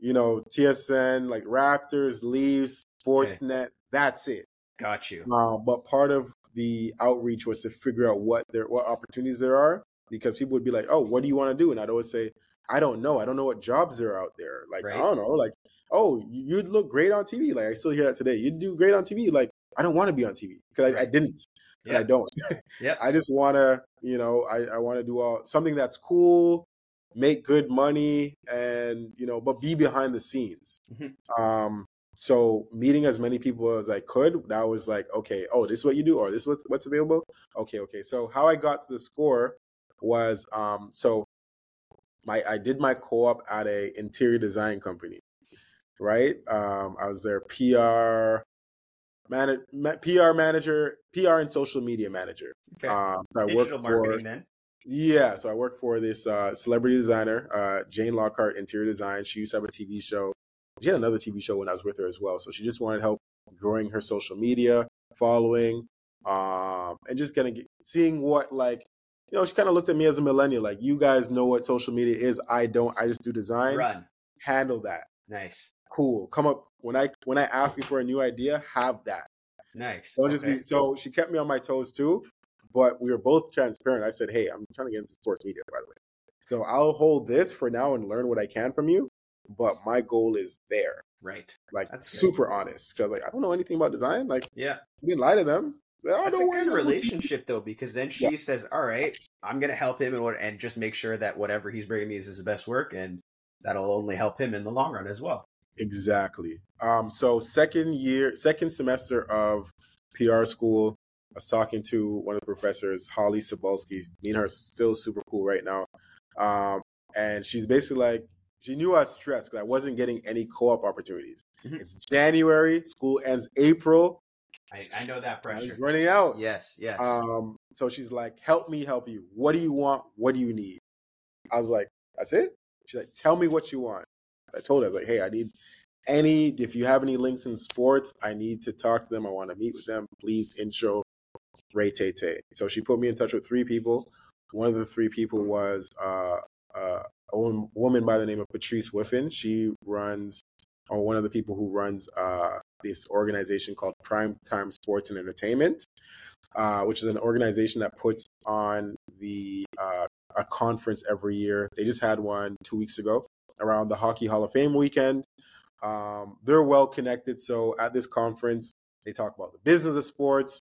you know TSN, like Raptors, Leafs, Sportsnet. Okay. That's it. Got you. Um, but part of the outreach was to figure out what there what opportunities there are because people would be like, "Oh, what do you want to do?" And I'd always say, "I don't know. I don't know what jobs are out there. Like right. I don't know. Like oh, you'd look great on TV. Like I still hear that today. You'd do great on TV. Like I don't want to be on TV because I, I, didn't. Yeah. And I don't. yeah. I just want to, you know, I, I want to do all something that's cool, make good money, and you know, but be behind the scenes. Mm-hmm. Um, so meeting as many people as I could, that was like, okay, oh, this is what you do, or this is what's, what's available. Okay, okay. So how I got to theScore was, um, so my I did my co-op at a interior design company, right? Um, I was their PR man, PR manager, PR and social media manager. Okay. Um, I Digital marketing for, then. Yeah, so I work for this uh, celebrity designer, uh, Jane Lockhart, interior design. She used to have a TV show. She had another TV show when I was with her as well. So she just wanted help growing her social media following, um, and just kind of seeing what like you know. She kind of looked at me as a millennial, like you guys know what social media is. I don't. I just do design. Run. Handle that. Nice. Cool. Come up when I when I ask you for a new idea, have that. Nice. Don't just be so she kept me on my toes too, but we were both transparent. I said, Hey, I'm trying to get into sports media, by the way. So I'll hold this for now and learn what I can from you. But my goal is there. Right. Like That's super good. honest. Cause like I don't know anything about design. Like yeah. You didn't lie to them. That's a good relationship though, because then she yeah. says, "All right, I'm gonna help him and what, and just make sure that whatever he's bringing me is his best work, and that'll only help him in the long run as well." Exactly. Um, so second year, second semester of PR school, I was talking to one of the professors, Holly Sobolski. Me and her still super cool right now. Um, and she's basically like, she knew I was stressed because I wasn't getting any co-op opportunities. Mm-hmm. It's January, school ends April. I, I know that pressure. running out. Yes, yes. Um, so she's like, help me help you. What do you want? What do you need? I was like, that's it? She's like, tell me what you want. I told her, I was like, hey, I need any, if you have any links in sports, I need to talk to them. I want to meet with them. Please intro Ray Tay Tay. So she put me in touch with three people. One of the three people was uh, uh, a woman by the name of Patrice Whiffen. She runs, or one of the people who runs uh, this organization called Prime Time Sports and Entertainment, uh, which is an organization that puts on the uh, a conference every year. They just had one two weeks ago around the Hockey Hall of Fame weekend. Um, they're well connected. So at this conference, they talk about the business of sports,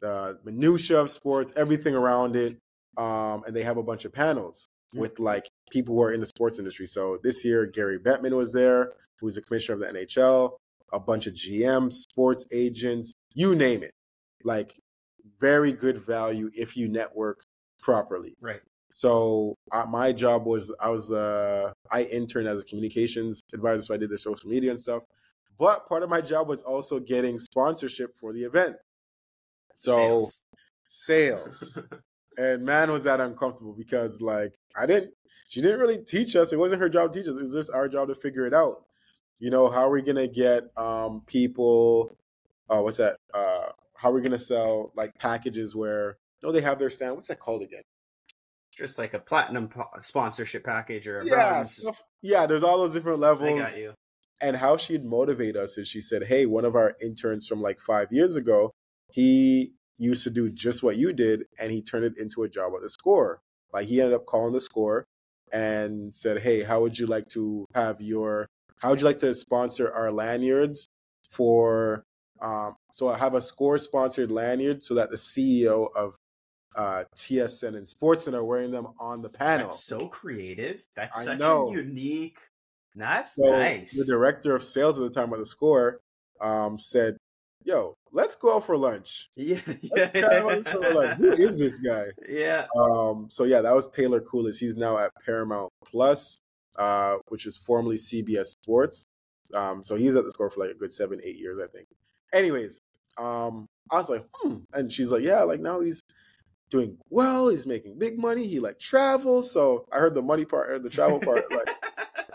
the minutia of sports, everything around it. Um, and they have a bunch of panels with like people who are in the sports industry. So this year, Gary Bettman was there, who's the commissioner of the NHL, a bunch of GMs, sports agents, you name it. Like very good value if you network properly. Right. So my job was I was uh, I interned as a communications advisor, so I did the social media and stuff. But part of my job was also getting sponsorship for the event. So sales, sales. and man, was that uncomfortable because like I didn't. She didn't really teach us. It wasn't her job to teach us. It was just our job to figure it out. You know, how are we gonna get um, people? Oh, what's that? Uh, how are we gonna sell like packages where no, they have their stand. What's that called again? just like a platinum sponsorship package or a yeah, yeah. There's all those different levels. And how she'd motivate us is she said, "Hey, one of our interns from like five years ago, he used to do just what you did, and he turned it into a job at theScore. Like he ended up calling theScore and said, "Hey, how would you like to have your? How would you like to sponsor our lanyards for?" Um, so I have a score sponsored lanyard so that the CEO of uh, TSN and Sportsnet are wearing them on the panel. That's so creative. That's I such know. a unique. That's so nice. The director of sales at the time of theScore um, said, "Yo, let's go out for lunch." Yeah, yeah. like, who is this guy? Yeah. Um. So yeah, that was Taylor Coolidge. He's now at Paramount Plus, uh, which is formerly CBS Sports. Um. So he was at theScore for like a good seven, eight years, I think. Anyways, Um, I was like, hmm. And she's like, yeah, like now he's doing well. He's making big money. He like travels. So I heard the money part, heard the travel part. Like,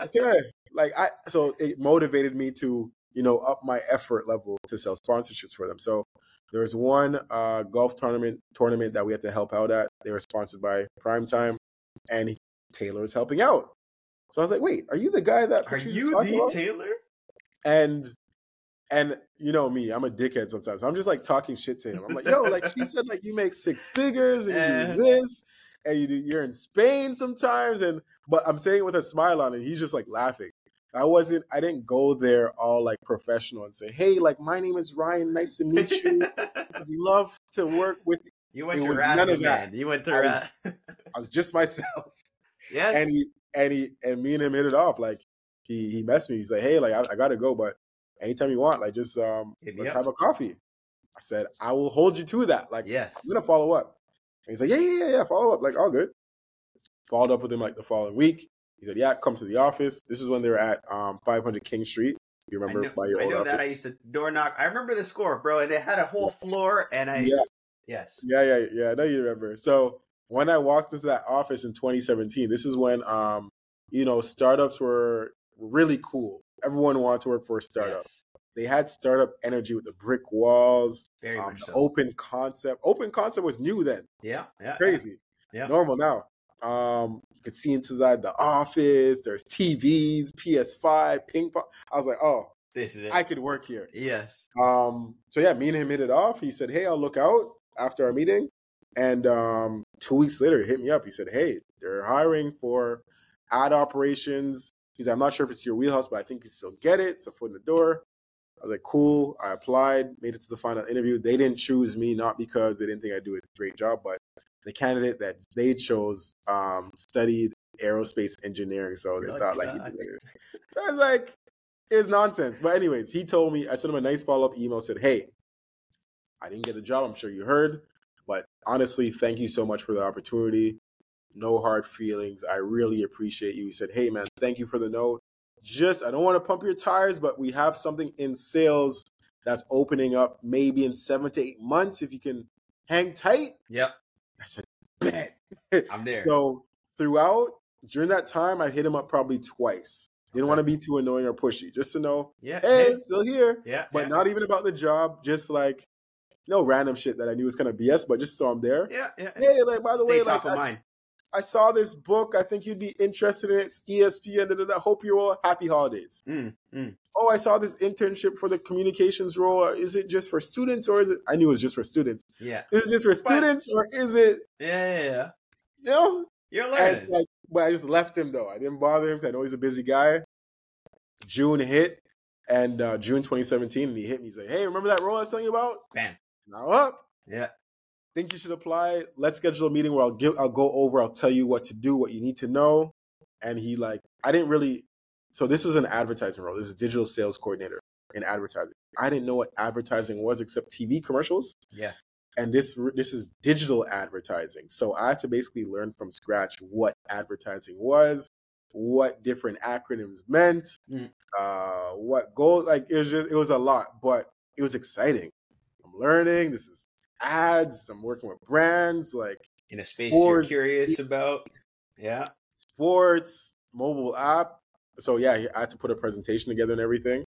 okay, like I. So it motivated me to you know up my effort level to sell sponsorships for them. So there was one uh, golf tournament tournament that we had to help out at. They were sponsored by Primetime, and Taylor was helping out. So I was like, "Wait, are you the guy that are you the about? Taylor?" And and you know me, I'm a dickhead sometimes. I'm just like talking shit to him. I'm like, "Yo, like she said, like you make six figures and you do this, and you do, you're in Spain sometimes." And but I'm saying it with a smile on it. He's just like laughing. I wasn't. I didn't go there all like professional and say, "Hey, like my name is Ryan. Nice to meet you. I'd love to work with." You went it to none of that. You went to. I was, I was just myself. Yes. And he and he and me and him hit it off. Like he he messed me. He's like, hey, like I, I gotta go, but anytime you want, like just um let's have a coffee. I said, I will hold you to that. Like yes, I'm gonna follow up. And he's like, yeah, yeah, yeah, yeah, follow up. Like all good. Followed up with him like the following week. He said, yeah, come to the office. This is when they were at um 500 King Street. You remember I know, by your I know office? that I used to door knock. I remember theScore, bro, and it had a whole floor. And I yeah. yes, yeah, yeah, yeah. I know you remember. So when I walked into that office in 2017, this is when um you know, startups were really cool. Everyone wanted to work for a startup. Yes. They had startup energy with the brick walls, um, so. open concept. Open concept was new then. Yeah, yeah, crazy. Yeah, normal now. Um, you could see inside the office. There's TVs, PS5, ping pong. I was like, oh, this is it. I could work here. Yes. Um. So yeah, me and him hit it off. He said, "Hey, I'll look out after our meeting." And um, two weeks later, he hit me up. He said, "Hey, they're hiring for ad operations. He's I'm not sure if it's your wheelhouse, but I think you still get it. It's a foot in the door. I was like, cool. I applied, made it to the final interview. They didn't choose me, not because they didn't think I'd do a great job, but the candidate that they chose um, studied aerospace engineering. So they oh, thought God. like, I was like, it's nonsense. But anyways, he told me, I sent him a nice follow up email, said, hey, I didn't get a job. I'm sure you heard. Honestly, thank you so much for the opportunity no hard feelings. I really appreciate you. He said, Hey, man, thank you for the note. Just, I don't want to pump your tires, but we have something in sales that's opening up maybe in seven to eight months if you can hang tight. Yep. I said, Bet. I'm there. so throughout, during that time, I hit him up probably twice. Didn't okay. want to be too annoying or pushy, just to know, yeah, hey, hey. still here. Yeah. But yeah. not even about the job, just like no random shit that I knew was kind of BS, but just so I'm there. Yeah, yeah. Hey, like by the Stay way, like mind. I saw this book. I think you'd be interested in it. It's ESPN. I hope you're all happy holidays. Mm, mm. Oh, I saw this internship for the communications role. Is it just for students or is it? I knew it was just for students. Yeah. Is it just for students or is it? Yeah, yeah, yeah. You know, you're learning. Like, but I just left him though. I didn't bother him. I know he's a busy guy. June hit, and uh, June 2017, and he hit me. He's like, "Hey, remember that role I was telling you about?" Bam. Now up. Yeah think you should apply. Let's schedule a meeting where I'll give I'll go over, I'll tell you what to do, what you need to know. And he like I didn't really so this was an advertising role. This is digital sales coordinator in advertising. I didn't know what advertising was except TV commercials. Yeah. And this this is digital advertising. So I had to basically learn from scratch what advertising was, what different acronyms meant, mm. uh, what goal like it was just it was a lot, but it was exciting. I'm learning. This is ads. I'm working with brands like in a space sports, you're curious about. Yeah, sports, mobile app. So yeah, I had to put a presentation together and everything,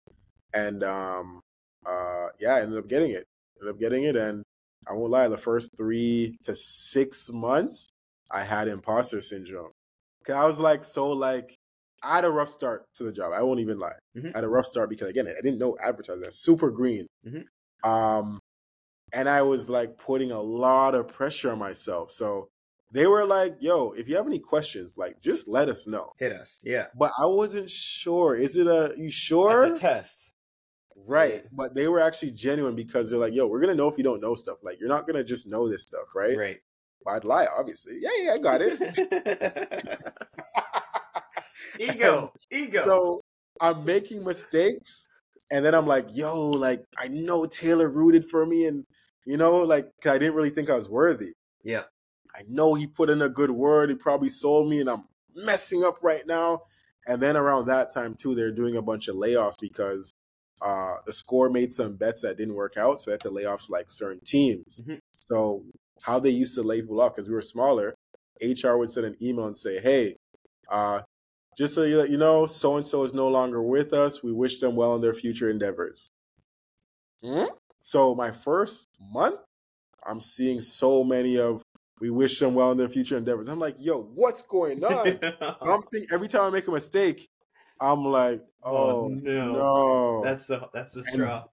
and um, uh, yeah, I ended up getting it. Ended up getting it, and I won't lie, the first three to six months, I had imposter syndrome. Cause I was like so like I had a rough start to the job. I won't even lie. Mm-hmm. I had a rough start because again, I didn't know advertising. Super green. Mm-hmm. Um, and I was like putting a lot of pressure on myself. So they were like, "Yo, if you have any questions, like just let us know. Hit us." Yeah. But I wasn't sure. Is it a you sure? It's a test. Right. Yeah. But they were actually genuine because they're like, "Yo, we're going to know if you don't know stuff. Like you're not going to just know this stuff, right?" Right. I'd lie, obviously. Yeah, yeah, I got it. ego. Ego. So I'm making mistakes and then I'm like, yo, like I know Taylor rooted for me and you know, like I didn't really think I was worthy. Yeah. I know he put in a good word. He probably sold me, and I'm messing up right now. And then around that time too, they're doing a bunch of layoffs because uh, theScore made some bets that didn't work out, so they had to lay off like certain teams. Mm-hmm. So how they used to label off because we were smaller, HR would send an email and say, "Hey, uh, just so you, you know, so and so is no longer with us. We wish them well in their future endeavors." Mm-hmm. So my first month, I'm seeing so many of we wish them well in their future endeavors. I'm like, yo, what's going on? I'm thinking every time I make a mistake, I'm like, oh, oh no. no. That's the that's the straw.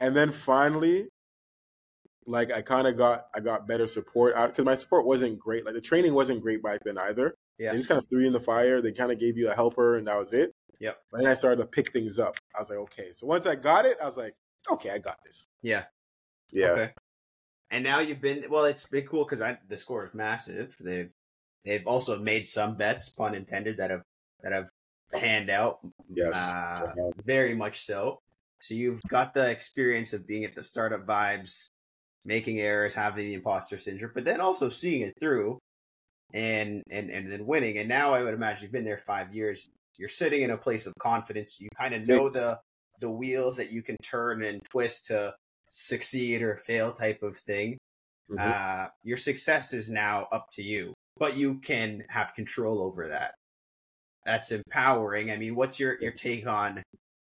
And, and then finally, like I kind of got I got better support out because my support wasn't great. Like the training wasn't great back then either. Yeah. They just kind of threw you in the fire. They kind of gave you a helper and that was it. Yep. And then I started to pick things up. I was like, okay. So once I got it, I was like, okay, I got this. Yeah. Yeah. Okay. And now you've been well. It's been cool because theScore is massive. They've they've also made some bets, pun intended, that have that have panned out. Yes. Uh, very much so. So you've got the experience of being at the startup vibes making errors, having the imposter syndrome, but then also seeing it through and and and then winning. And now I would imagine you've been there five years. You're sitting in a place of confidence. You kind of know the the wheels that you can turn and twist to succeed or fail type of thing. Mm-hmm. Uh, your success is now up to you, but you can have control over that. That's empowering. I mean, what's your your take on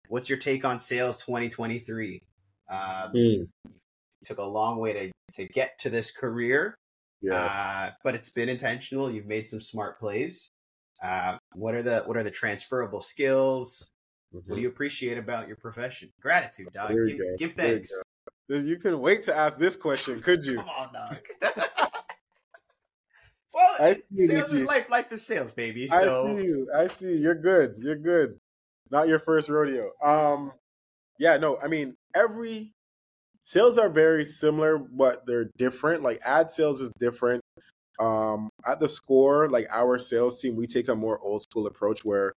what's your take on sales 2023? Um, mm took a long way to to get to this career. Yeah. Uh, but it's been intentional. You've made some smart plays. Uh, what are the what are the transferable skills? Mm-hmm. What do mm-hmm. you appreciate about your profession? Gratitude, dog. Give, give, thanks. You, you, couldn't wait to ask this question, could you? Come on, dog. well, sales is life. Life is sales, baby. So. I see you. I see you. You're good. You're good. Not your first rodeo. Um, yeah, no. I mean, every sales are very similar, but they're different. Like ad sales is different. Um, at theScore, like our sales team, we take a more old school approach where,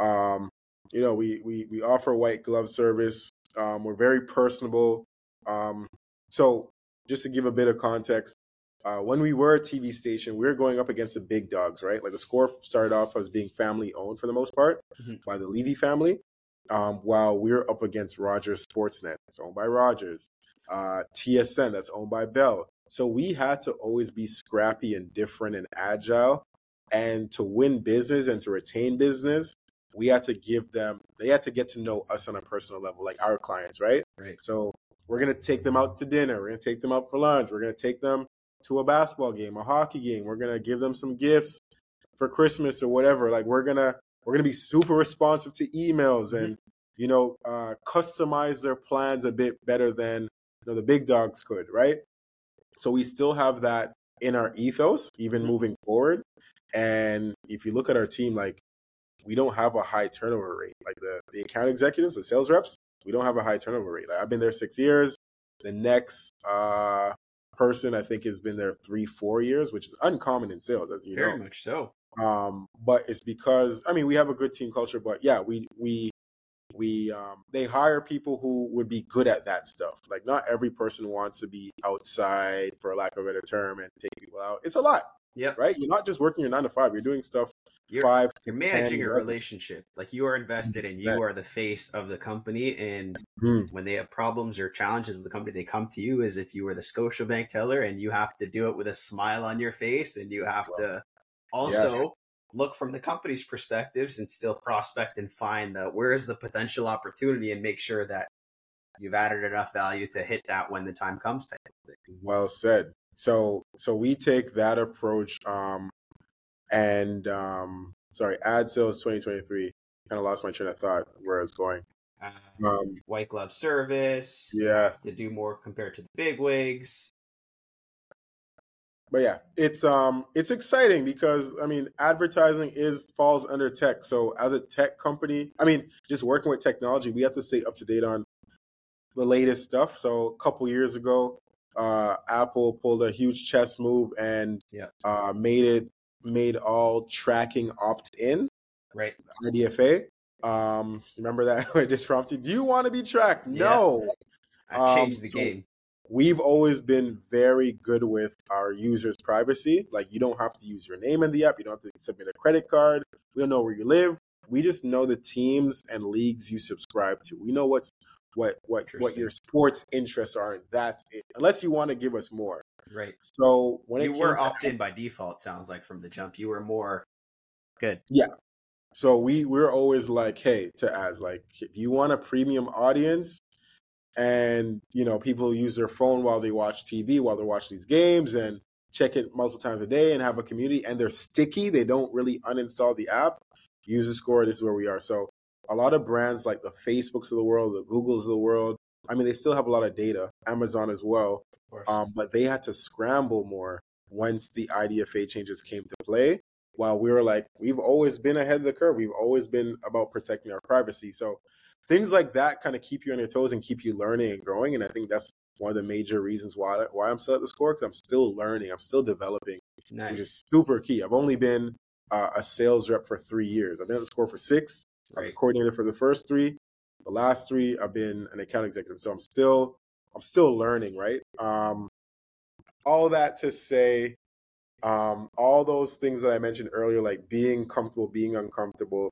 um, you know, we we we offer white glove service. Um, we're very personable. Um, so just to give a bit of context, uh, when we were a TV station, we were going up against the big dogs, right? Like the score started off as being family owned for the most part mm-hmm. by the Levy family, um, while we're up against Rogers Sportsnet, it's owned by Rogers uh, TSN that's owned by Bell. So we had to always be scrappy and different and agile. And to win business and to retain business, we had to give them, they had to get to know us on a personal level, like our clients, right? Right. So we're going to take them out to dinner. We're going to take them out for lunch. We're going to take them to a basketball game, a hockey game. We're going to give them some gifts for Christmas or whatever. Like we're going to, we're going to be super responsive to emails and, mm-hmm. you know, uh, customize their plans a bit better than you know the big dogs could, right? So we still have that in our ethos, even mm-hmm. moving forward. And if you look at our team, like we don't have a high turnover rate. Like the, the account executives, the sales reps, we don't have a high turnover rate. Like I've been there six years. The next uh, person I think has been there three, four years, which is uncommon in sales, as you Very know. Very much so. Um, but it's because I mean we have a good team culture, but yeah, we we we um, they hire people who would be good at that stuff. Like not every person wants to be outside, for lack of a better term, and take people out. It's a lot. Yep. Right. You're not just working your nine to five. You're doing stuff. You're, five. You're managing 10, a relationship. Like you are invested and you are the face of the company. And mm. when they have problems or challenges with the company, they come to you as if you were the Scotiabank teller, and you have to do it with a smile on your face, and you have to also yes look from the company's perspectives and still prospect and find the where is the potential opportunity and make sure that you've added enough value to hit that when the time comes type well said so so we take that approach um and um sorry ad sales 2023 kind of lost my train of thought where i was going um, um, white glove service yeah to do more compared to the big wigs but yeah, it's um it's exciting because I mean advertising is falls under tech. So as a tech company, I mean just working with technology, we have to stay up to date on the latest stuff. So a couple years ago, uh, Apple pulled a huge chess move and yeah. uh, made it made all tracking opt in. Right. IDFA. Um, remember that I just prompted, do you want to be tracked? Yeah. No. I changed um, the so, game we've always been very good with our users' privacy. Like you don't have to use your name in the app, you don't have to submit a credit card. We don't know where you live. We just know the teams and leagues you subscribe to. We know what's what what what your sports interests are, and that's it. Unless you want to give us more, right? So when it you were opt in by default, sounds like from the jump, you were more good. Yeah. So we we're always like, hey, to ads, like if you want a premium audience, and you know people use their phone while they watch TV, while they watch these games, and check it multiple times a day, and have a community, and they're sticky. They don't really uninstall the app. User score. This is where we are. So a lot of brands like the Facebooks of the world, the Googles of the world, I mean, they still have a lot of data, Amazon as well, um, but they had to scramble more once the IDFA changes came to play. While we were like, we've always been ahead of the curve. We've always been about protecting our privacy. So things like that kind of keep you on your toes and keep you learning and growing. And I think that's one of the major reasons why why I'm still at theScore because I'm still learning, I'm still developing, nice. which is super key. I've only been uh, a sales rep for three years. I've been at theScore for six. Right. I was a coordinator for the first three. The last three, I've been an account executive. So I'm still, I'm still learning, right? Um, all that to say, um, all those things that I mentioned earlier, like being comfortable, being uncomfortable,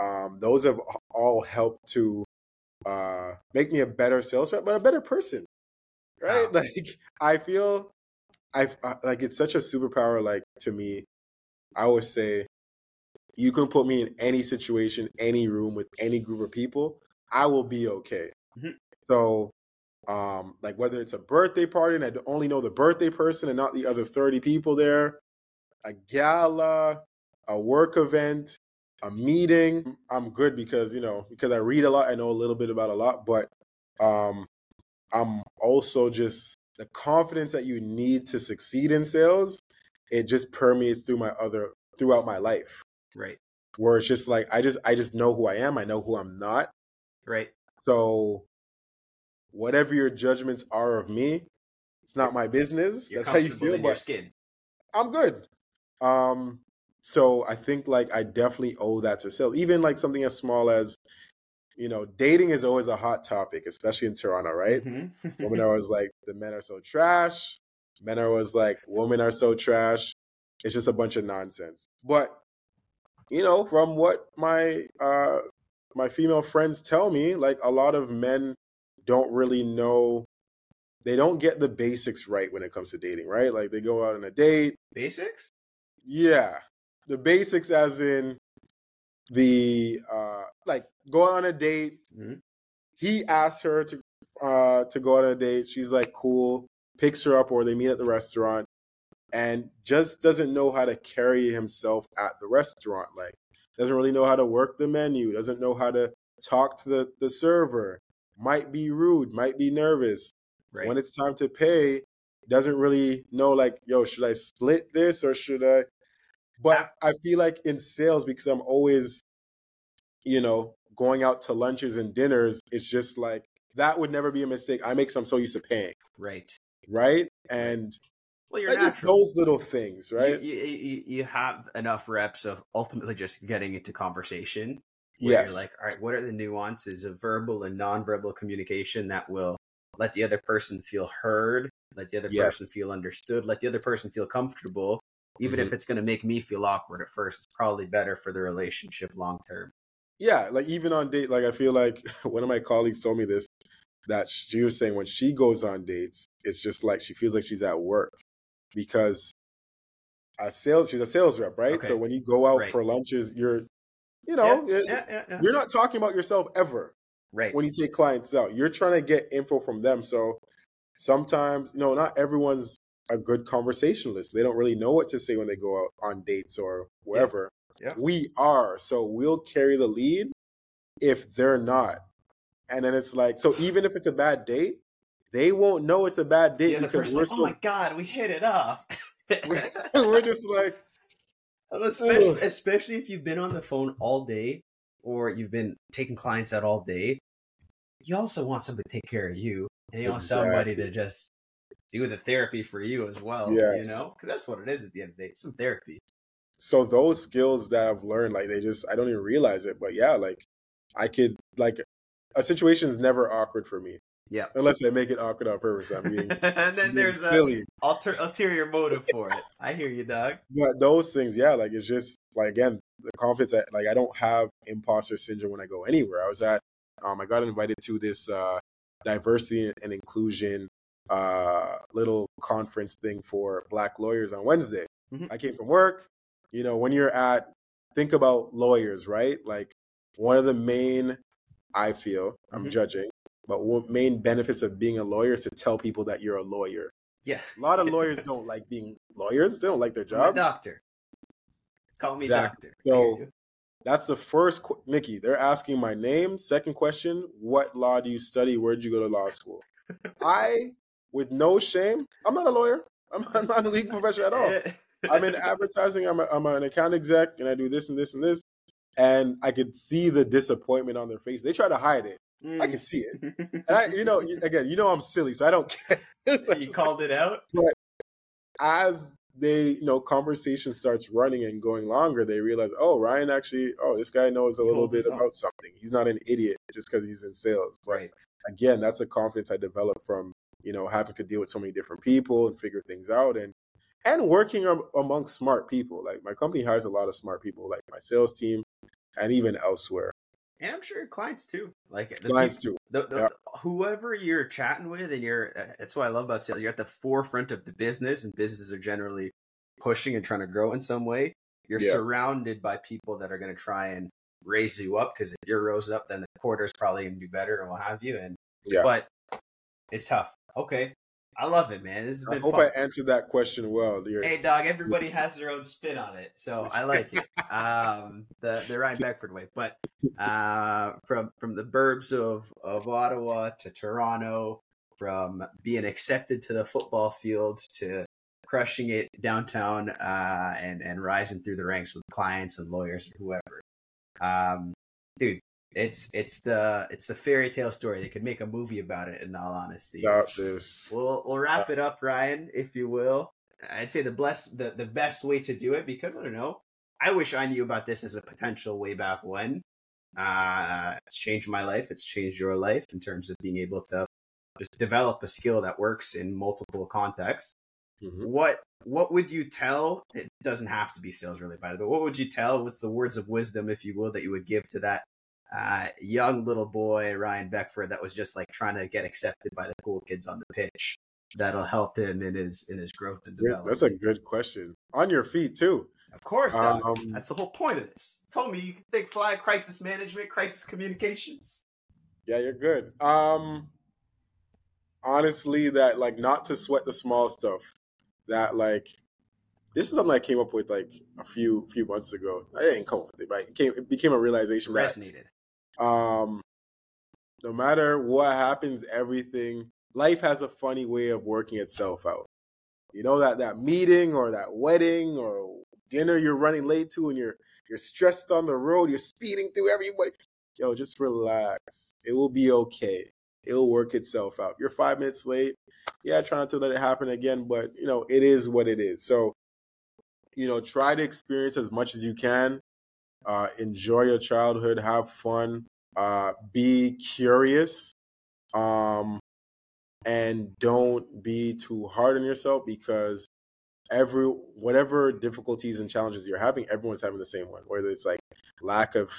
um, those have all helped to uh, make me a better sales rep, but a better person, right? Wow. Like I feel, I like it's such a superpower. Like to me, I always say you can put me in any situation, any room with any group of people, I will be okay. Mm-hmm. So, um, like whether it's a birthday party and I only know the birthday person and not the other 30 people there, a gala, a work event, a meeting, I'm good because, you know, because I read a lot, I know a little bit about a lot, but um, I'm also just the confidence that you need to succeed in sales, it just permeates through my other throughout my life. Right. Where it's just like I just I just know who I am. I know who I'm not. Right. So whatever your judgments are of me, it's not my business. You're That's how you feel. but skin. I'm good. Um, so I think like I definitely owe that to sales. Even like something as small as, you know, dating is always a hot topic, especially in Toronto, right? Mm-hmm. women are always like the men are so trash. Men are always like women are so trash. It's just a bunch of nonsense. But you know, from what my uh my female friends tell me, like a lot of men don't really know they don't get the basics right when it comes to dating, right? Like they go out on a date. Basics? Yeah. The basics as in the uh like go on a date. Mm-hmm. He asks her to uh to go on a date. She's like cool, picks her up or they meet at the restaurant and just doesn't know how to carry himself at the restaurant. Like, doesn't really know how to work the menu, doesn't know how to talk to the, the server, might be rude, might be nervous. Right. When it's time to pay, doesn't really know, like, yo, should I split this or should I? But I feel like in sales, because I'm always, you know, going out to lunches and dinners, it's just like that would never be a mistake. I make some so used to paying. Right. Right. And well, you're just those little things, right? You, you, you, have enough reps of ultimately just getting into conversation. yes. You're like, all right, what are the nuances of verbal and nonverbal communication that will let the other person feel heard, let the other yes. person feel understood, let the other person feel comfortable. Even mm-hmm. if it's going to make me feel awkward at first, it's probably better for the relationship long term. Yeah, like even on date, like I feel like one of my colleagues told me this that she was saying when she goes on dates, it's just like she feels like she's at work because a sales she's a sales rep, right? Okay. So when you go out right. for lunches, you're you know, yeah, yeah, yeah, yeah, you're not talking about yourself ever. Right. When you take clients out, you're trying to get info from them. So sometimes, you know, not everyone's a good conversationalist. They don't really know what to say when they go out on dates or wherever. Yeah. We are. So we'll carry the lead if they're not. And then it's like, so even if it's a bad date, they won't know it's a bad date because oh we're like, so. Oh my god, we hit it off. we're just like, especially, especially if you've been on the phone all day or you've been taking clients out all day. You also want somebody to take care of you, and you exactly. want somebody to just do the therapy for you as well. Yes. you know, because that's what it is at the end of the day. It's some therapy. So those skills that I've learned, like they just I don't even realize it, but yeah, like I could like a situation is never awkward for me. Yeah. Unless they make it awkward on purpose. I mean, and then there's silly. a alter, ulterior motive for it. I hear you, dog. But those things, yeah, like it's just like again the confidence. That, like I don't have imposter syndrome when I go anywhere. I was at Um, I got invited to this uh, diversity and inclusion uh, little conference thing for Black lawyers on Wednesday. Mm-hmm. I came from work. You know, when you're at, think about lawyers, right? Like one of the main, I feel, I'm mm-hmm. judging, but one main benefits of being a lawyer is to tell people that you're a lawyer. Yeah. a lot of lawyers don't like being lawyers. They don't like their job. doctor. Call me exactly. doctor. So that's the first, Mickey. They're asking my name. Second question: What law do you study? Where did you go to law school? I, with no shame, I'm not a lawyer. I'm, I'm not a legal profession at all. I'm in advertising. I'm, a, I'm an account exec, and I do this and this and this. And I could see the disappointment on their face. They try to hide it. Mm. I can see it. And I, you know, again, you know, I'm silly, so I don't care. you called it out. But as they, you know, conversation starts running and going longer, they realize, oh, Ryan actually, oh, this guy knows a he little bit about something. He's not an idiot just because he's in sales. But right. again, that's a confidence I developed from, you know, having to deal with so many different people and figure things out and and working among smart people. Like my company hires a lot of smart people, like my sales team and even elsewhere. And I'm sure clients too. Like the clients people, too. The, the, yeah. whoever you're chatting with, and you're uh, that's what I love about sales. You're at the forefront of the business, and businesses are generally pushing and trying to grow in some way. You're yeah. surrounded by people that are going to try and raise you up because if you're rose up, then the quarter's probably going to do better and what have you. And yeah. but it's tough. Okay, I love it, man. This has been I hope fun. I answered that question well. Hey, dog. Everybody has their own spin on it, so I like it. um, the the Ryan Beckford way, but uh, from from the burbs of of Ottawa to Toronto, from being accepted to the football field to crushing it downtown, uh, and and rising through the ranks with clients and lawyers or whoever. Um, dude, it's it's the it's a fairy tale story. They could make a movie about it. In all honesty, about this, we'll we'll wrap it up, Ryan, if you will. I'd say the bless the the best way to do it because I don't know. I wish I knew about this as a potential way back when. Uh, it's changed my life. It's changed your life in terms of being able to just develop a skill that works in multiple contexts. Mm-hmm. What what would you tell? It doesn't have to be sales related, by the way. But what would you tell? What's the words of wisdom, if you will, that you would give to that uh, young little boy Ryan Beckford that was just like trying to get accepted by the cool kids on the pitch. That'll help him in his in his growth and development. That's a good question. On your feet too. Of course, um, that's the whole point of this. Told me you can think fly crisis management, crisis communications. Yeah, you're good. Um, honestly, that like not to sweat the small stuff. That like this is something I came up with like a few few months ago. I didn't come up with it, but it, came, it became a realization. That resonated. Um, no matter what happens, everything life has a funny way of working itself out. You know that that meeting or that wedding or dinner you're running late to, and you're you're stressed on the road, you're speeding through everybody. Yo, just relax. It will be okay. It'll work itself out. You're five minutes late. Yeah, try not to let it happen again, but you know it is what it is. So, you know, try to experience as much as you can uh, enjoy your childhood, have fun, uh, be curious, um, and don't be too hard on yourself because every whatever difficulties and challenges you're having, everyone's having the same one. Whether it's like lack of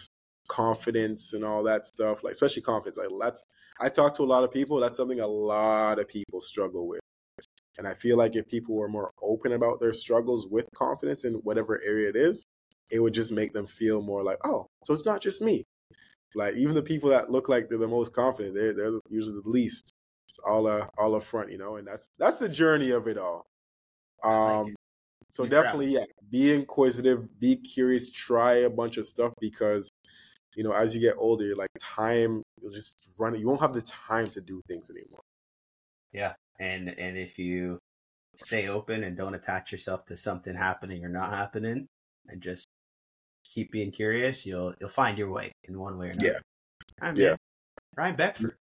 confidence and all that stuff, like especially confidence. Like that's I talk to a lot of people. That's something a lot of people struggle with. And I feel like if people were more open about their struggles with confidence in whatever area it is, it would just make them feel more like, oh, so it's not just me. Like even the people that look like they're the most confident, they're they're usually the least. It's all a all up front, you know, and that's that's the journey of it all. Um, so you definitely, yeah, be inquisitive, be curious, try a bunch of stuff because you know as you get older, like time, you'll just run. You won't have the time to do things anymore. Yeah, and and if you stay open and don't attach yourself to something happening or not happening, and just keep being curious, you'll you'll find your way in one way or another. Yeah. Right, yeah. Ryan Beckford.